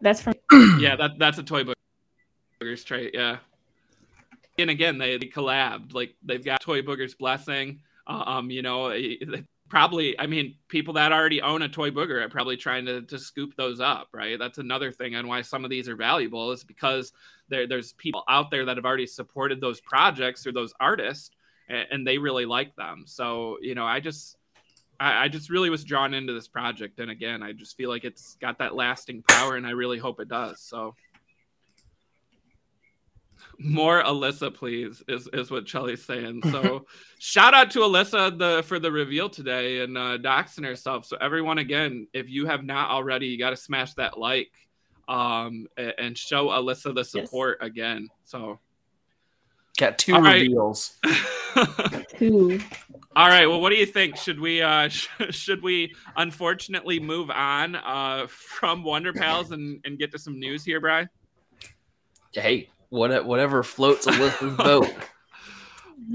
That's from yeah, that that's a toy boogers trait. Yeah. And again, they, they collabed. Like they've got toy boogers blessing. Uh, um, you know, eh, probably. I mean, people that already own a toy booger are probably trying to to scoop those up, right? That's another thing on why some of these are valuable is because there there's people out there that have already supported those projects or those artists, and, and they really like them. So you know, I just. I I just really was drawn into this project, and again, I just feel like it's got that lasting power, and I really hope it does. So, more Alyssa, please, is is what Chelly's saying. So, shout out to Alyssa the for the reveal today and uh, doxing herself. So, everyone, again, if you have not already, you got to smash that like, um, a- and show Alyssa the support again. So, Got two All right. reveals. two. All right. Well, what do you think? Should we uh sh- should we unfortunately move on uh from Wonder Pals and, and get to some news here, Brian? Hey, what whatever floats a Alyssa's boat.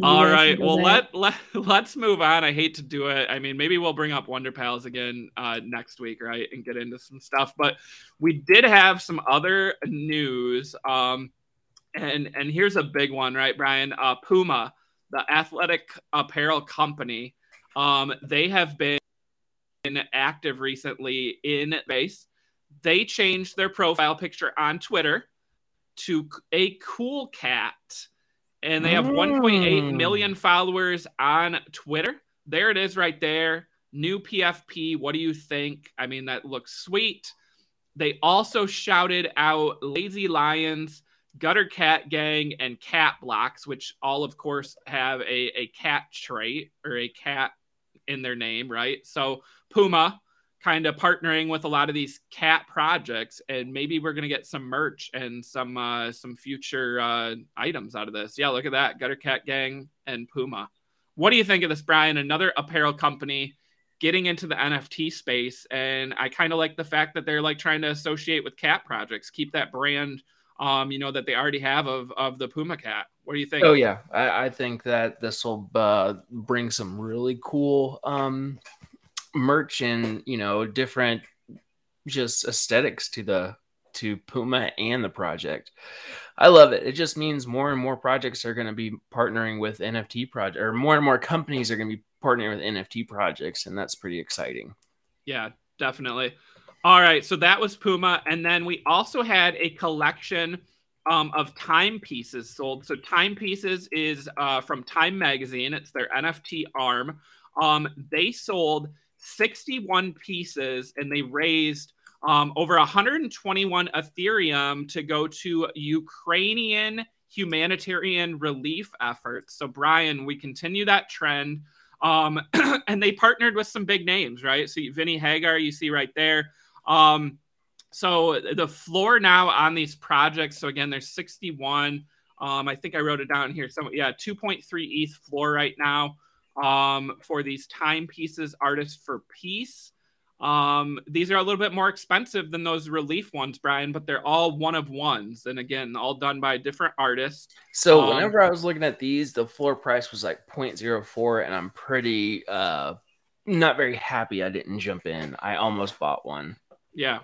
All You guys right. Well, let, let let's move on. I hate to do it. I mean, maybe we'll bring up Wonder Pals again uh, next week, right, and get into some stuff. But we did have some other news. Um, and and here's a big one, right, Brian? Uh, Puma, the athletic apparel company, um, they have been active recently in base. They changed their profile picture on Twitter to a cool cat and they have 1.8 Mm. million followers on Twitter. There it is right there. New PFP. What do you think? I mean, that looks sweet. They also shouted out Lazy Lions, Gutter Cat Gang, and Cat Blocks, which all, of course, have a, a cat trait or a cat in their name, right? So Puma kind of partnering with a lot of these cat projects and maybe we're to get some merch and some uh some future uh items out of this. Yeah look at that gutter cat gang and puma. What do you think of this brian? Another apparel company getting into the nft space and i kind of like the fact that they're like trying to associate with cat projects. Keep that brand um you know that they already have of of the puma cat what do you think Oh yeah, I, I think that this will uh, bring some really cool um, merch and you know different just aesthetics to the to Puma and the project. I love it. It just means more and more projects are going to be partnering with NFT project, or more and more companies are going to be partnering with NFT projects, and that's pretty exciting. Yeah, definitely. All right, so that was Puma, and then we also had a collection um, of timepieces sold. So timepieces is uh, from Time Magazine. It's their NFT arm. Um, they sold 61 pieces, and they raised um, over 121 Ethereum to go to Ukrainian humanitarian relief efforts. So Brian, we continue that trend. Um, and they partnered with some big names, right? So Vinnie Hager, you see right there. Um, so the floor now on these projects. So again, there's 61. Um, I think I wrote it down here. So yeah, 2.3 ETH floor right now um, for these timepieces, artists for peace. Um, these are a little bit more expensive than those relief ones, Brian, but they're all one of ones, and again, all done by different artists. So Um, whenever I was looking at these, the floor price was like 0.04, and I'm pretty uh, not very happy I didn't jump in. I almost bought one. Yeah.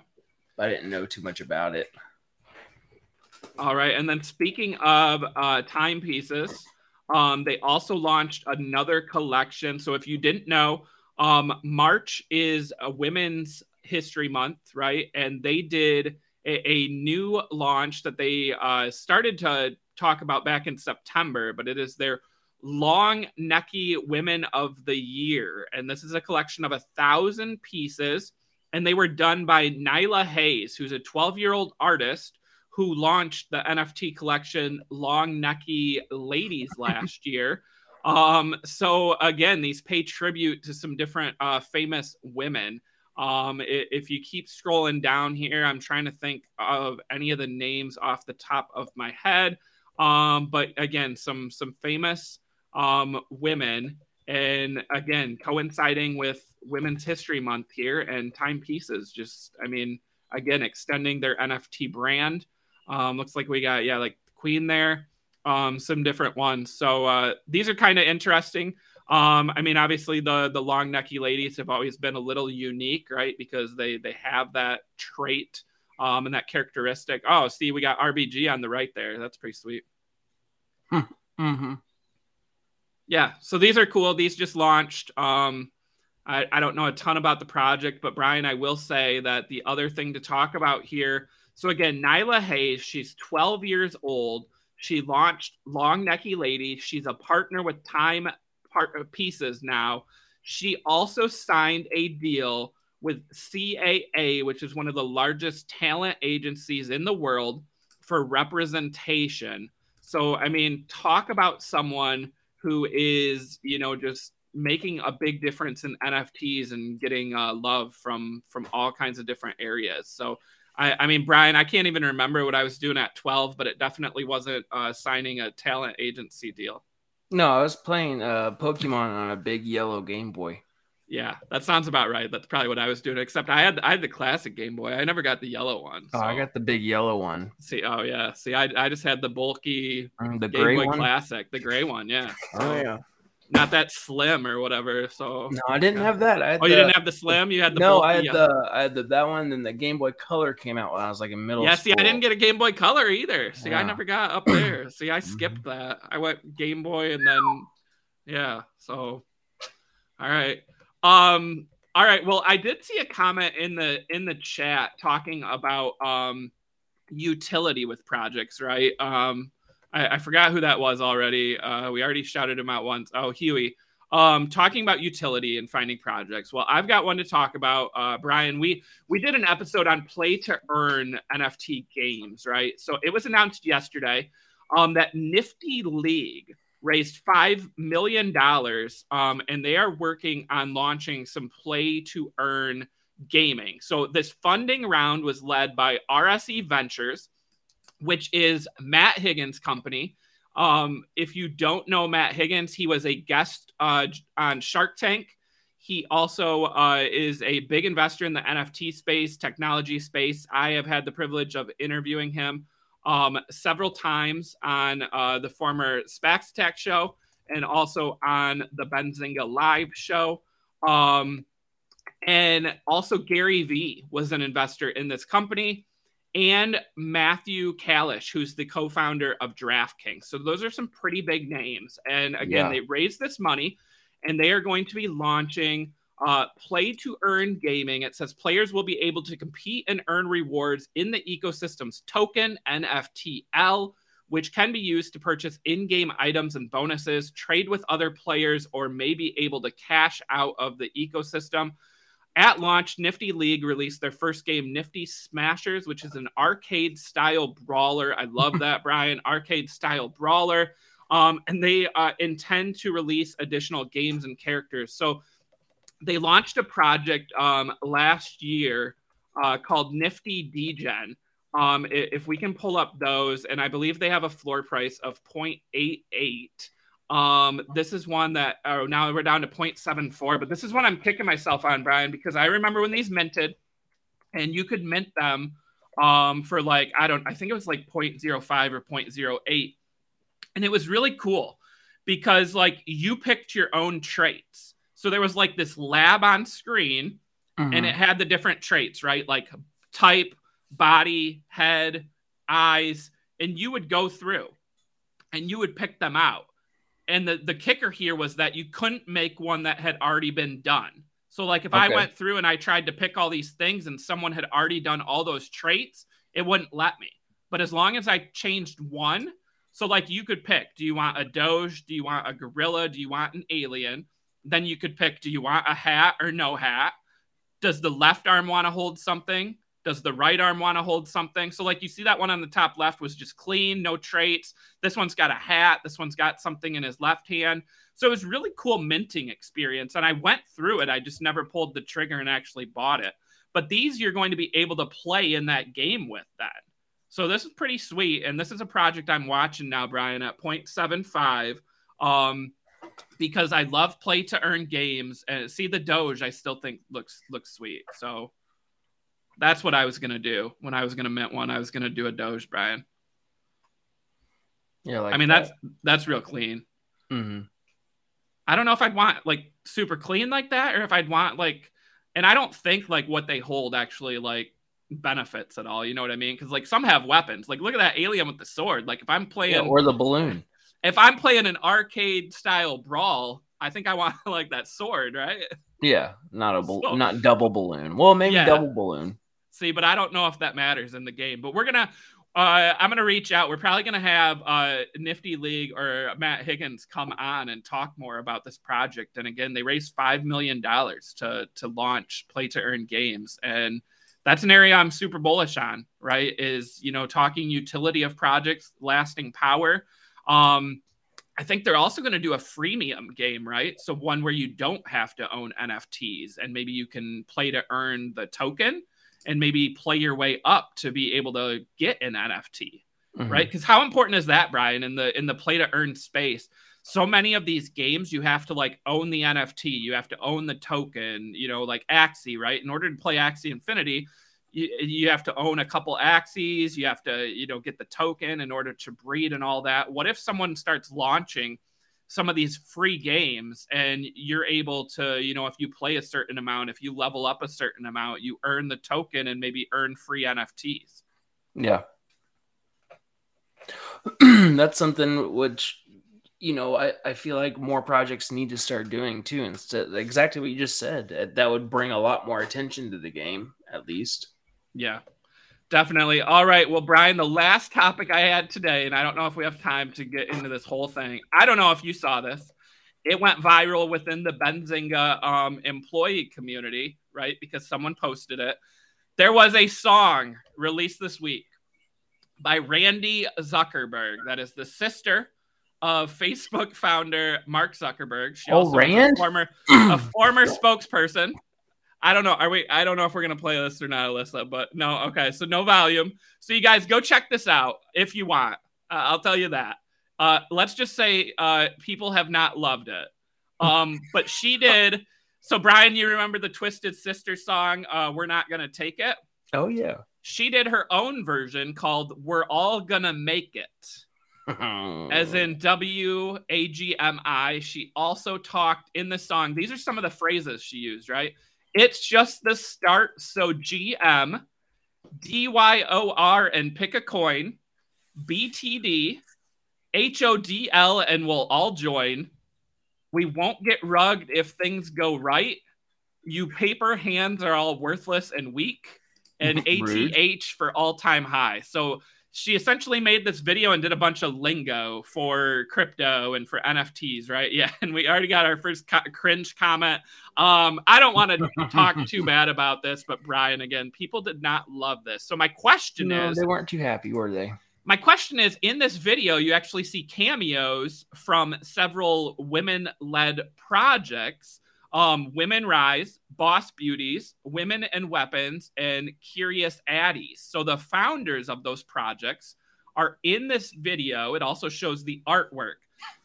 I didn't know too much about it. All right. And then speaking of uh, timepieces, um, they also launched another collection. So if you didn't know, um, March is a Women's History Month, right? And they did a, a new launch that they uh, started to talk about back in September, but it is their long neckie women of the year. And this is a collection of a thousand pieces. And they were done by Nyla Hayes, who's a 12 year old artist who launched the NFT collection Long Neckie Ladies last year. Um, so again, these pay tribute to some different uh, famous women. Um, if you keep scrolling down here, I'm trying to think of any of the names off the top of my head. Um, but again, some some famous um, women, and again, coinciding with Women's History Month here and timepieces. Just, I mean, again, extending their NFT brand. Um, looks like we got yeah, like Queen there, um, some different ones. So uh, these are kind of interesting. Um, I mean, obviously the the long neckie ladies have always been a little unique, right? Because they they have that trait um, and that characteristic. Oh, see, we got RBG on the right there. That's pretty sweet. Hmm. Mm-hmm. Yeah, so these are cool. These just launched. Um, I, I don't know a ton about the project, but Brian, I will say that the other thing to talk about here. So again, Nyla Hayes, she's 12 years old. She launched Long Neckie Lady. She's a partner with Time part uh, Pieces now. She also signed a deal with CAA, which is one of the largest talent agencies in the world for representation. So, I mean, talk about someone who is, you know, just making a big difference in NFTs and getting uh, love from from all kinds of different areas. So, I, I, mean, Brian, I can't even remember what I was doing at 12, but it definitely wasn't uh, signing a talent agency deal. No, I was playing uh, Pokemon on a big yellow Game Boy. Yeah, that sounds about right. That's probably what I was doing. Except I had I had the classic Game Boy. I never got the yellow one. So. Oh, I got the big yellow one. See, oh yeah. See, I, I just had the bulky mm, the Game gray Boy one? Classic, the gray one. Yeah. Oh yeah not that slim or whatever. So no, I didn't have that. oh, the, you didn't have the slim. You had the no. I had the I had the that one. Then the Game Boy Color came out when I was like in middle. Yeah, school. see, I didn't get a Game Boy Color either. See, yeah. I never got up there. See, I skipped Mm-hmm. that. I went Game Boy and then yeah. So all right. Um. All right. Well, I did see a comment in the in the chat talking about um utility with projects, right? Um I, I forgot who that was already. Uh, we already shouted him out once. Oh, Huey. Um, talking about utility and finding projects. Well, I've got one to talk about. Uh, Brian, we we did an episode on play to earn NFT games, right? So it was announced yesterday um, that Nifty League raised five million dollars, um, and they are working on launching some play to earn gaming. So this funding round was led by RSE Ventures which is Matt Higgins' company. Um, if you don't know Matt Higgins, he was a guest uh, on Shark Tank. He also uh, is a big investor in the NFT space, technology space. I have had the privilege of interviewing him um, several times on uh, the former SPACs Attack show and also on the Benzinga Live show. Um, and also, Gary Vee was an investor in this company and Matthew Kalish, who's the co-founder of DraftKings. So those are some pretty big names. And again, Yeah. they raised this money, and they are going to be launching uh, play to earn gaming. It says players will be able to compete and earn rewards in the ecosystem's token NFTL, which can be used to purchase in-game items and bonuses, trade with other players, or may be able to cash out of the ecosystem. At launch, Nifty League released their first game, Nifty Smashers, which is an arcade style brawler. I love that, Brian. Arcade style brawler. Um, and they uh, intend to release additional games and characters. So they launched a project um, last year uh, called Nifty Degen. Um, if we can pull up those, and I believe they have a floor price of 0.88. Um, this is one that oh now we're down to 0.74, but this is one I'm kicking myself on, Brian, because I remember when these minted, and you could mint them um for like I don't I think it was like 0.05 or 0.08. And it was really cool because like you picked your own traits. So there was like this lab on screen and Mhm. it had the different traits, right? Like type, body, head, eyes, and you would go through and you would pick them out. And the, the kicker here was that you couldn't make one that had already been done. So, like, if I went through and I tried to pick all these things and someone had already done all those traits, it wouldn't let me. But as long as I changed one, so like you could pick do you want a Doge? Do you want a gorilla? Do you want an alien? Then you could pick do you want a hat or no hat? Does the left arm want to hold something? Does the right arm want to hold something? So, like you see, that one on the top left was just clean, no traits. This one's got a hat. This one's got something in his left hand. So it was really cool minting experience. And I went through it. I just never pulled the trigger and actually bought it. But these you're going to be able to play in that game with that. So this is pretty sweet. And this is a project I'm watching now, Brian, at 0.75. Um, because I love play to earn games and see the Doge, I still think looks looks sweet. So that's what I was gonna do when I was gonna mint one. I was gonna do a Doge, Brian. Yeah, like I mean that. that's that's real clean. hmm I don't know if I'd want like super clean like that, or if I'd want like, and I don't think like what they hold actually like benefits at all. You know what I mean? Because like some have weapons. Like look at that alien with the sword. Like if I'm playing, yeah, or the balloon. if I'm playing an arcade style brawl, I think I want like that sword, right? Yeah, not a bal- So- not double balloon. Well, maybe Yeah. double balloon. See, but I don't know if that matters in the game. But we're gonna, uh, I'm gonna reach out. We're probably gonna have uh, Nifty League or Matt Higgins come on and talk more about this project. And again, they raised five million dollars to to launch Play to Earn games, and that's an area I'm super bullish on. Right? Is you know talking utility of projects, lasting power. Um, I think they're also going to do a freemium game, right? So one where you don't have to own NFTs and maybe you can play to earn the token and maybe play your way up to be able to get an NFT, Mhm. right? Because how important is that, Brian, in the in the play to earn space? So many of these games, you have to like own the NFT, you have to own the token, you know, like Axie, right? In order to play Axie Infinity, you, you have to own a couple Axies, you have to, you know, get the token in order to breed and all that. What if someone starts launching some of these free games and you're able to you know if you play a certain amount if you level up a certain amount you earn the token and maybe earn free nfts Yeah. That's something which you know, I, I feel like more projects need to start doing too. Instead, exactly what you just said. That- That would bring a lot more attention to the game, at least. yeah definitely. All right. Well brian the last topic i had today and i don't know if we have time to get into this whole thing. I don't know if you saw this. It went viral within the benzinga um, employee community right? Because someone posted it. There was a song released this week by Randi Zuckerberg. That is the sister of facebook founder mark zuckerberg. She Oh, was a Rand? former a former spokesperson. I don't know. Are we? I don't know if we're gonna play this or not, Alyssa. But no. Okay. So no volume. So you guys go check this out if you want. Uh, I'll tell you that. Uh, let's just say uh, people have not loved it. Um, but she did. So Brian, you remember the Twisted Sister song? Uh, We're not gonna take it. Oh yeah. She did her own version called "We're All Gonna Make It." as in W A G M I. She also talked in the song. These are some of the phrases she used, right? It's just the start. So GM, DYOR, and pick a coin, BTD, HODL, and we'll all join. We won't get rugged if things go right. You paper hands are all worthless and weak. And ATH for all time high. So she essentially made this video and did a bunch of lingo for crypto and for NFTs, right? Yeah, and we already got our first co- cringe comment. Um, I don't want to talk too bad about this, but Brian, again, people did not love this. So my question no, is, they weren't too happy, were they? my question is, in this video, you actually see cameos from several women-led projects. Um, Women Rise, Boss Beauties, Women and Weapons, and Curious Addys. So the founders of those projects are in this video. It also shows the artwork.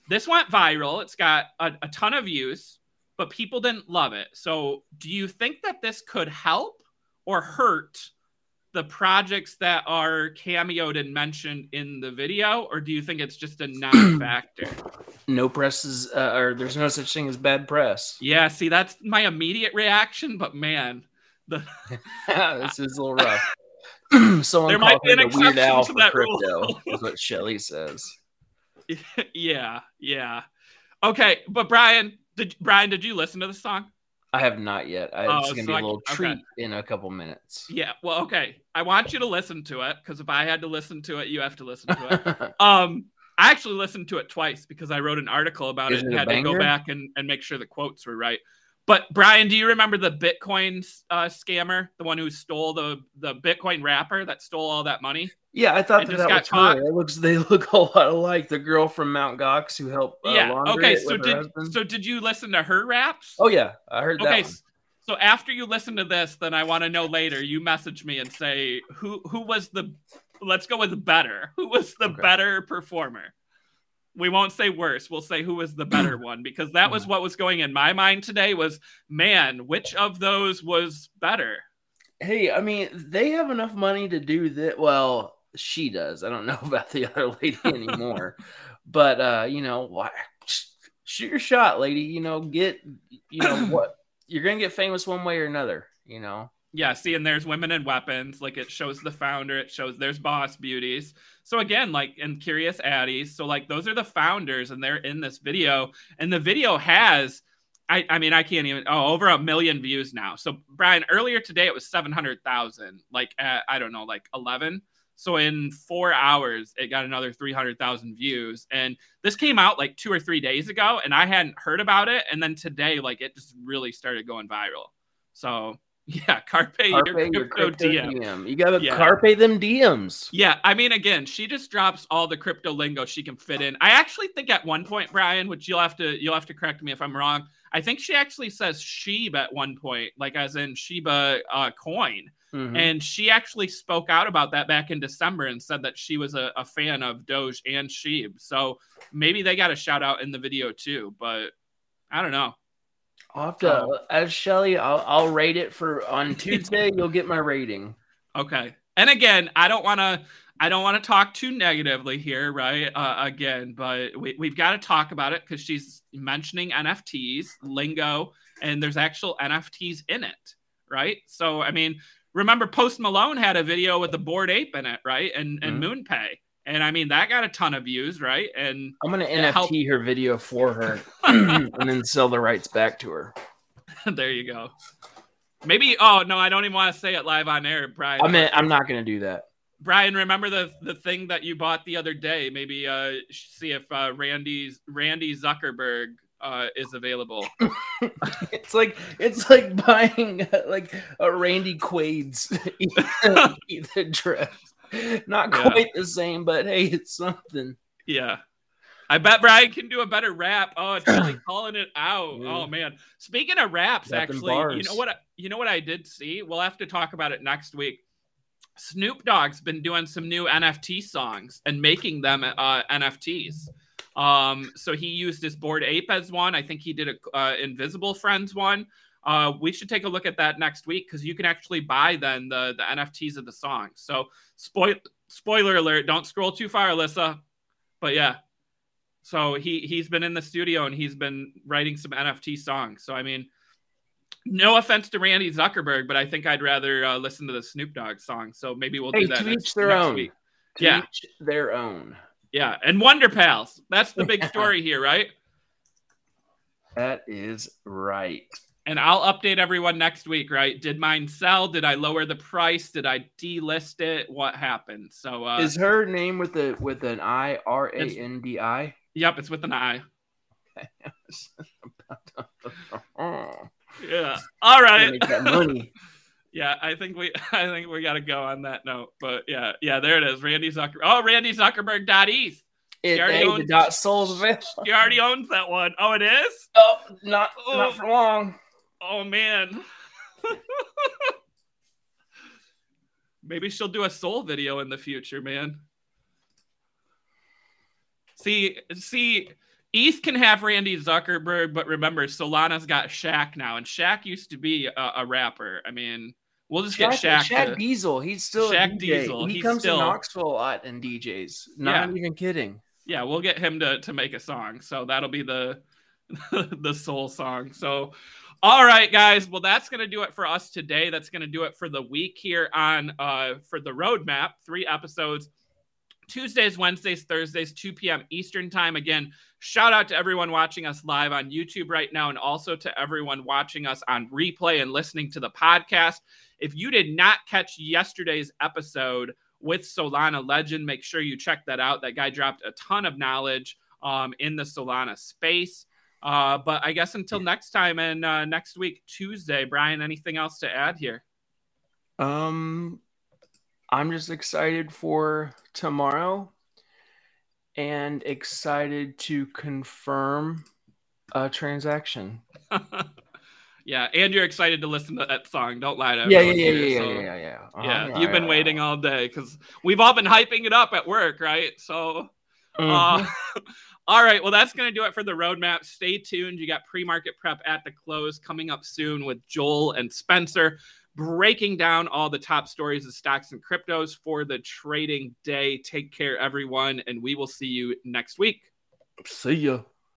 This went viral. It's got a, a ton of views, but people didn't love it. So do you think that this could help or hurt the projects that are cameoed and mentioned in the video, or do you think it's just a non-factor? No press is, uh, or there's no such thing as bad press. yeah, see, that's my immediate reaction, but man, the this is a little rough. Someone There might be an Weird exception Al to that crypto. rule. is what Shelly says. yeah, yeah. Okay, but Brian, did Brian, did you listen to the song? I have not yet. I, Oh, it's gonna so be a I- little okay. treat in a couple minutes. Yeah. Well, okay. I want you to listen to it because if I had to listen to it, you have to listen to it. Um, I actually listened to it twice because I wrote an article about Is it and had to go back and, and make sure the quotes were right. But Brian, do you remember the Bitcoin uh, scammer, the one who stole the the Bitcoin rapper that stole all that money? Yeah, I thought that, that was caught? her. It looks they look a lot alike. The girl from Mount Gox who helped. Uh, yeah. Okay. So did husband. so did you listen to her raps? Oh yeah, I heard okay. that. S- So after you listen to this, then I want to know later. You message me and say who who was the. Let's go with better. Who was the Okay. better performer? We won't say worse. We'll say who was the better one because that Mm-hmm. was what was going in my mind today. Was man, which of those was better? Hey, I mean, they have enough money to do that. Well, she does. I don't know about the other lady anymore, but uh, you know, why? Shoot your shot, lady. You know, get. You know what? You're gonna get famous one way or another. You know. Yeah, see, and there's women and weapons. Like it shows the founder, it shows there's boss beauties. So again, like and curious addys. So like those are the founders, and they're in this video. And the video has, I, I mean, I can't even. Oh, over a million views now. So Brian, earlier today it was seven hundred thousand. Like at, I don't know, like eleven. So in four hours, it got another three hundred thousand views. And this came out like two or three days ago, and I hadn't heard about it. And then today, like it just really started going viral. So yeah, carpe, your crypto, your crypto DM. DM. You gotta Yeah. carpe them DMs. Yeah, I mean, again, she just drops all the crypto lingo she can fit in. I actually think at one point, Brian, which you'll have to you'll have to correct me if I'm wrong. I think she actually says Shib at one point, like as in Shiba uh, coin, Mhm. and she actually spoke out about that back in December and said that she was a, a fan of Doge and Shib. So maybe they got a shout out in the video too, but I don't know. I'll have to, as Shelly, I'll, I'll rate it for on Tuesday. you'll get my rating. Okay. And again, I don't want to I don't want to talk too negatively here, right? Uh, again, but we, we've got to talk about it because she's mentioning NFTs, lingo, and there's actual NFTs in it, right? So, I mean, remember Post Malone had a video with the Bored Ape in it, right? And and MoonPay. And I mean, that got a ton of views, right? And I'm gonna Yeah, NFT help. her video for her and then sell the rights back to her. there you go. Maybe, oh, no, I don't even want to say it live on air, Brian. I mean, I'm not gonna do that. Brian, remember the the thing that you bought the other day? Maybe uh, see if uh, Randi's Randi Zuckerberg uh, is available. It's like it's like buying uh, like a Randy Quaid's either dress. Not Yeah. quite the same, but hey, it's something. yeah, I bet Brian can do a better rap. Oh, it's really calling it out. Yeah. Oh man, speaking of raps, them actually, you know what? I, you know what I did see? We'll have to talk about it next week. Snoop Dogg's been doing some new NFT songs and making them uh, NFTs. Um, so he used his Bored Ape as one. I think he did a uh, Invisible Friends one. Uh, we should take a look at that next week because you can actually buy then the the NFTs of the song. So spoil spoiler alert, don't scroll too far, Alyssa. But yeah. So he he's been in the studio and he's been writing some NFT songs. So I mean, no offense to Randi Zuckerberg, but I think I'd rather uh, listen to the Snoop Dogg song. So maybe we'll Hey, do that to next, each their next own. week. To Yeah. each their own. Yeah, and Wonder Pals. That's the big story here, right? That is right. And I'll update everyone next week, right? Did mine sell? Did I lower the price? Did I delist it? What happened? So, uh, is her name with a with an I R A N D I? yep, it's with an I. Yeah. All right. money. Yeah, I think we I think we got to go on that note. But yeah, yeah, there it is. Randi Zucker. Oh, Randi Zuckerberg dot eth. It, already hey, the owns- dot sol's available. He already owns that one. Oh, it is. Oh, not Oh. not for long. Oh man. Maybe she'll do a Sol video in the future, man. See, see, Eth can have Randi Zuckerberg, but remember, Solana's got Shaq now, and Shaq used to be a, a rapper. I mean, we'll just get Shaq. Shaq to- Diesel. He's still Shaq. Diesel, He comes still- to Knoxville a lot and DJs. Not even kidding. yeah, we'll get him to to make a song. So that'll be the the Sol song. So all right, guys. Well, that's gonna do it for us today. That's gonna do it for the week here on uh for the roadmap. Three episodes. Tuesdays, Wednesdays, Thursdays, 2 p.m. Eastern time. Again, shout out to everyone watching us live on YouTube right now, and also to everyone watching us on replay and listening to the podcast. If you did not catch yesterday's episode with Solana Legend, make sure you check that out. That guy dropped a ton of knowledge um, in the Solana space. Uh, but I guess until next time and uh, next week, Tuesday, Brian, anything else to add here? Um, I'm just excited for tomorrow and excited to confirm a transaction. yeah, and you're excited to listen to that song. Don't lie to Yeah, yeah, yeah, yeah, so- yeah, yeah, yeah. Uh-huh. Yeah, you've been Yeah, waiting yeah. all day because we've all been hyping it up at work, right? So, Mhm. uh, all right. Well, that's going to do it for the roadmap. Stay tuned. You got pre market prep at the close coming up soon with Joel and Spencer breaking down all the top stories of stocks and cryptos for the trading day. Take care, everyone, and we will see you next week. See ya.